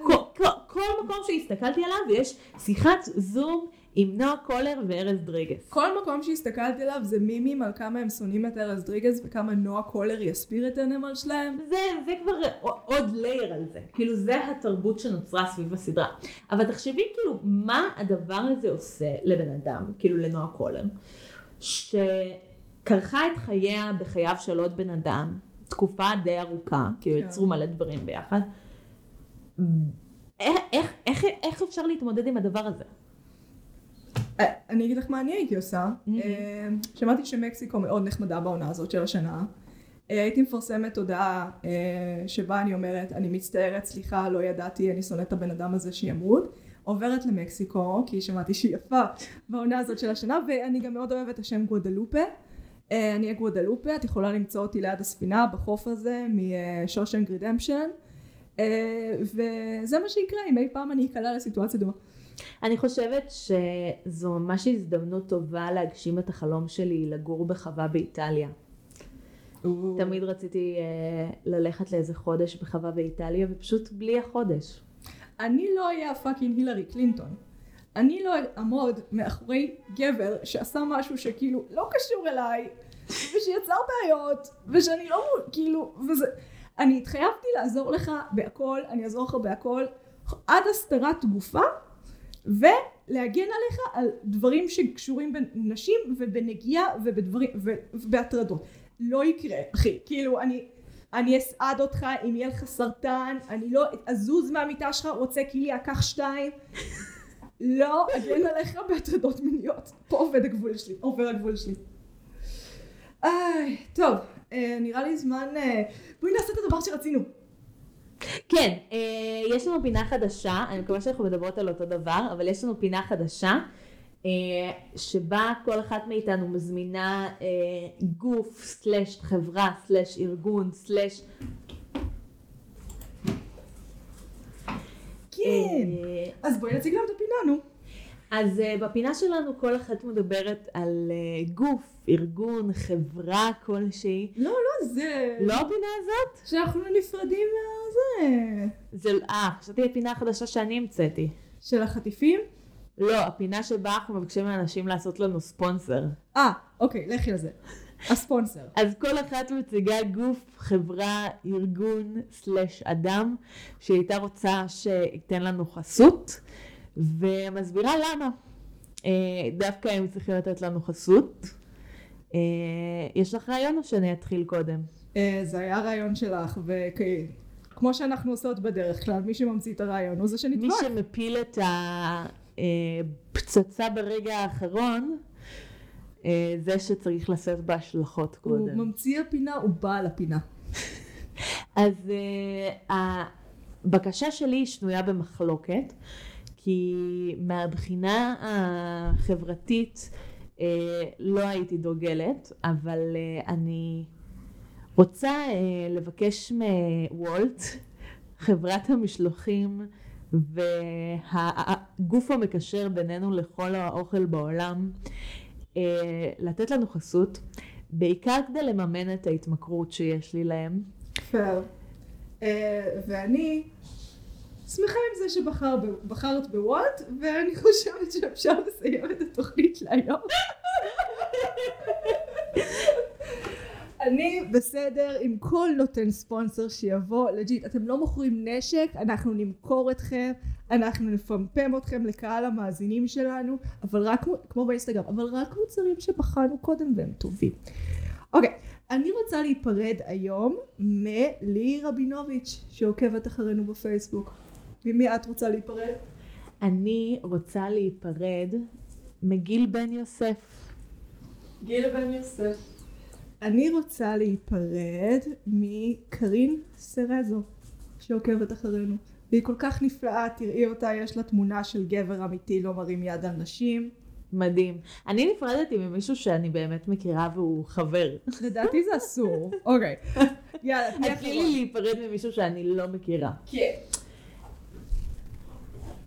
כל, כל, כל מקום שהסתכלתי עליו יש שיחת זום עם נועה קולר וארז דריגס. כל מקום שהסתכלתי עליו זה מימים על כמה הם שונאים את ארז דריגז וכמה נועה קולר יסביר את הנמל שלהם. זה, זה כבר עוד layer על זה, כאילו זה התרבות שנוצרה סביב הסדרה. אבל תחשבי כאילו מה הדבר הזה עושה לבן אדם, כאילו לנועה קולר, שכרכה את חייה בחייו של עוד בן אדם, תקופה די ארוכה, כאילו. יצרו מלא דברים ביחד. איך, איך, איך, איך אפשר להתמודד עם הדבר הזה? אה, אני אגיד לך מה אני הייתי עושה. מהמם. אה, שמעתי שמקסיקו מאוד נחמדה בעונה הזאת של השנה. אה, הייתי מפרסמת הודעה שבה אני אומרת, אני מצטערת, סליחה, לא ידעתי, אני שונאת את הבן אדם הזה שימות. עוברת למקסיקו, כי שמעתי שהיא יפה בעונה הזאת של השנה, ואני גם מאוד אוהבת את השם גוודלופה. אה, אני אהיה גוודלופה, את יכולה למצוא אותי ליד הספינה בחוף הזה משושנג רידמפשן. אה, וזה מה שיקרה אם אי פעם אני אקלע לסיטואציה דומה. אני חושבת שזו ממש הזדמנות טובה להגשים את החלום שלי לגור בחווה באיטליה. תמיד רציתי אה, ללכת לאיזה חודש בחווה באיטליה ופשוט בלי החודש. אני לא אהיה הפאקינג הילרי קלינטון. אני לא אעמוד מאחורי גבר שעשה משהו שכאילו לא קשור אליי, ושיצר בעיות, ושאני לא, כאילו, וזה... אני התחייבתי לעזור לך בהכל, אני אעזור לך בהכל, עד הסתרת גופה, ולהגן עליך על דברים שקשורים בנשים ובנגיעה ובדברים, ובהטרדות. לא יקרה, אחי. כאילו, אני... אני אסעד אותך אם יהיה לך סרטן, אני לא אזוז מהמיטה שלך, רוצה כליה, קח שתיים. [laughs] לא אגן עליך בהטרדות מיניות. פה עובד הגבול שלי, עובר הגבול שלי. איי, טוב, נראה לי זמן... אה, בואי נעשה את הדבר שרצינו. כן, אה, יש לנו פינה חדשה, אני מקווה שאנחנו מדברות על אותו דבר, אבל יש לנו פינה חדשה, אה, שבה כל אחת מאיתנו מזמינה אה, גוף, סלש חברה, סלש ארגון, סלש... כן. אה, אז בואי נציג להם את הפינה, נו. אז בפינה שלנו כל אחת מדברת על גוף, ארגון, חברה כלשהי. לא, לא, זה... לא הפינה הזאת? שאנחנו נפרדים מהזה. זה, אה, חשבתי הפינה החדשה שאני המצאתי. של החטיפים? לא, הפינה שבה אנחנו מבקשים מאנשים לעשות לנו ספונסר. אה, אוקיי, לכי לזה. הספונסר. [laughs] אז כל אחת מציגה גוף, חברה, ארגון, סלש אדם, שהיא הייתה רוצה שייתן לנו חסות, ומסבירה למה. אה, דווקא הם צריכים לתת לנו חסות. אה, יש לך רעיון או שאני אתחיל קודם? אה, זה היה רעיון שלך, וכמו שאנחנו עושות בדרך כלל, מי שממציא את הרעיון הוא זה מי שנדפק. שמפיל את הפצצה ברגע האחרון, אה, זה שצריך לשאת בהשלכות הוא קודם. ממציא הפינה, הוא בעל הפינה. [laughs] אז הבקשה שלי שנויה במחלוקת, כי מהבחינה החברתית לא הייתי דוגלת, אבל uh, אני רוצה uh, לבקש מוולט, חברת המשלוחים והגוף המקשר בינינו לכל האוכל בעולם, uh, לתת לנו חסות, בעיקר כדי לממן את ההתמכרות שיש לי להם. אה, ואני שמחה עם זה שבחרת בוואט, ואני חושבת שאפשר לסיים את התוכנית להיום. אני בסדר עם כל נותן ספונסר שיבוא, לג'יט, אתם לא מוכרים נשק, אנחנו נמכור אתכם, אנחנו נפמפם אתכם לקהל המאזינים שלנו, אבל רק, כמו באינסטגרם, אבל רק מוצרים שבחנו קודם והם טובים. אוקיי, אני רוצה להיפרד היום מלי רבינוביץ' שעוקבת אחרינו בפייסבוק. ממי את רוצה להיפרד? אני רוצה להיפרד מגיל בן יוסף. גיל בן יוסף. אני רוצה להיפרד מקרין סרזו שעוקבת אחרינו. והיא כל כך נפלאה, תראי אותה, יש לה תמונה של גבר אמיתי לא מרים יד על נשים. מדהים. אני נפרדתי ממישהו שאני באמת מכירה והוא חבר. לדעתי זה אסור. [laughs] אוקיי. יאללה, תתחילי לי להיפרד ממישהו שאני לא מכירה. כן.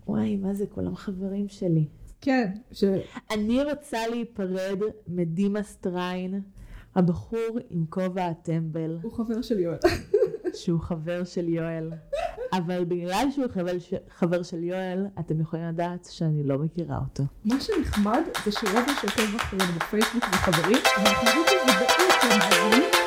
וואי, מה זה, כולם חברים שלי. כן, ש... אני רוצה להיפרד מדימה סטריין, הבחור עם כובע הטמבל, הוא חבר של יואל. שהוא חבר של יואל. אבל בגלל שהוא חבר, ש... חבר של יואל, אתם יכולים לדעת שאני לא מכירה אותו. מה שנחמד זה שרוב שעוקב אחרינו בפייסבוק זה חברים, ואנחנו יודעים שזה בעצם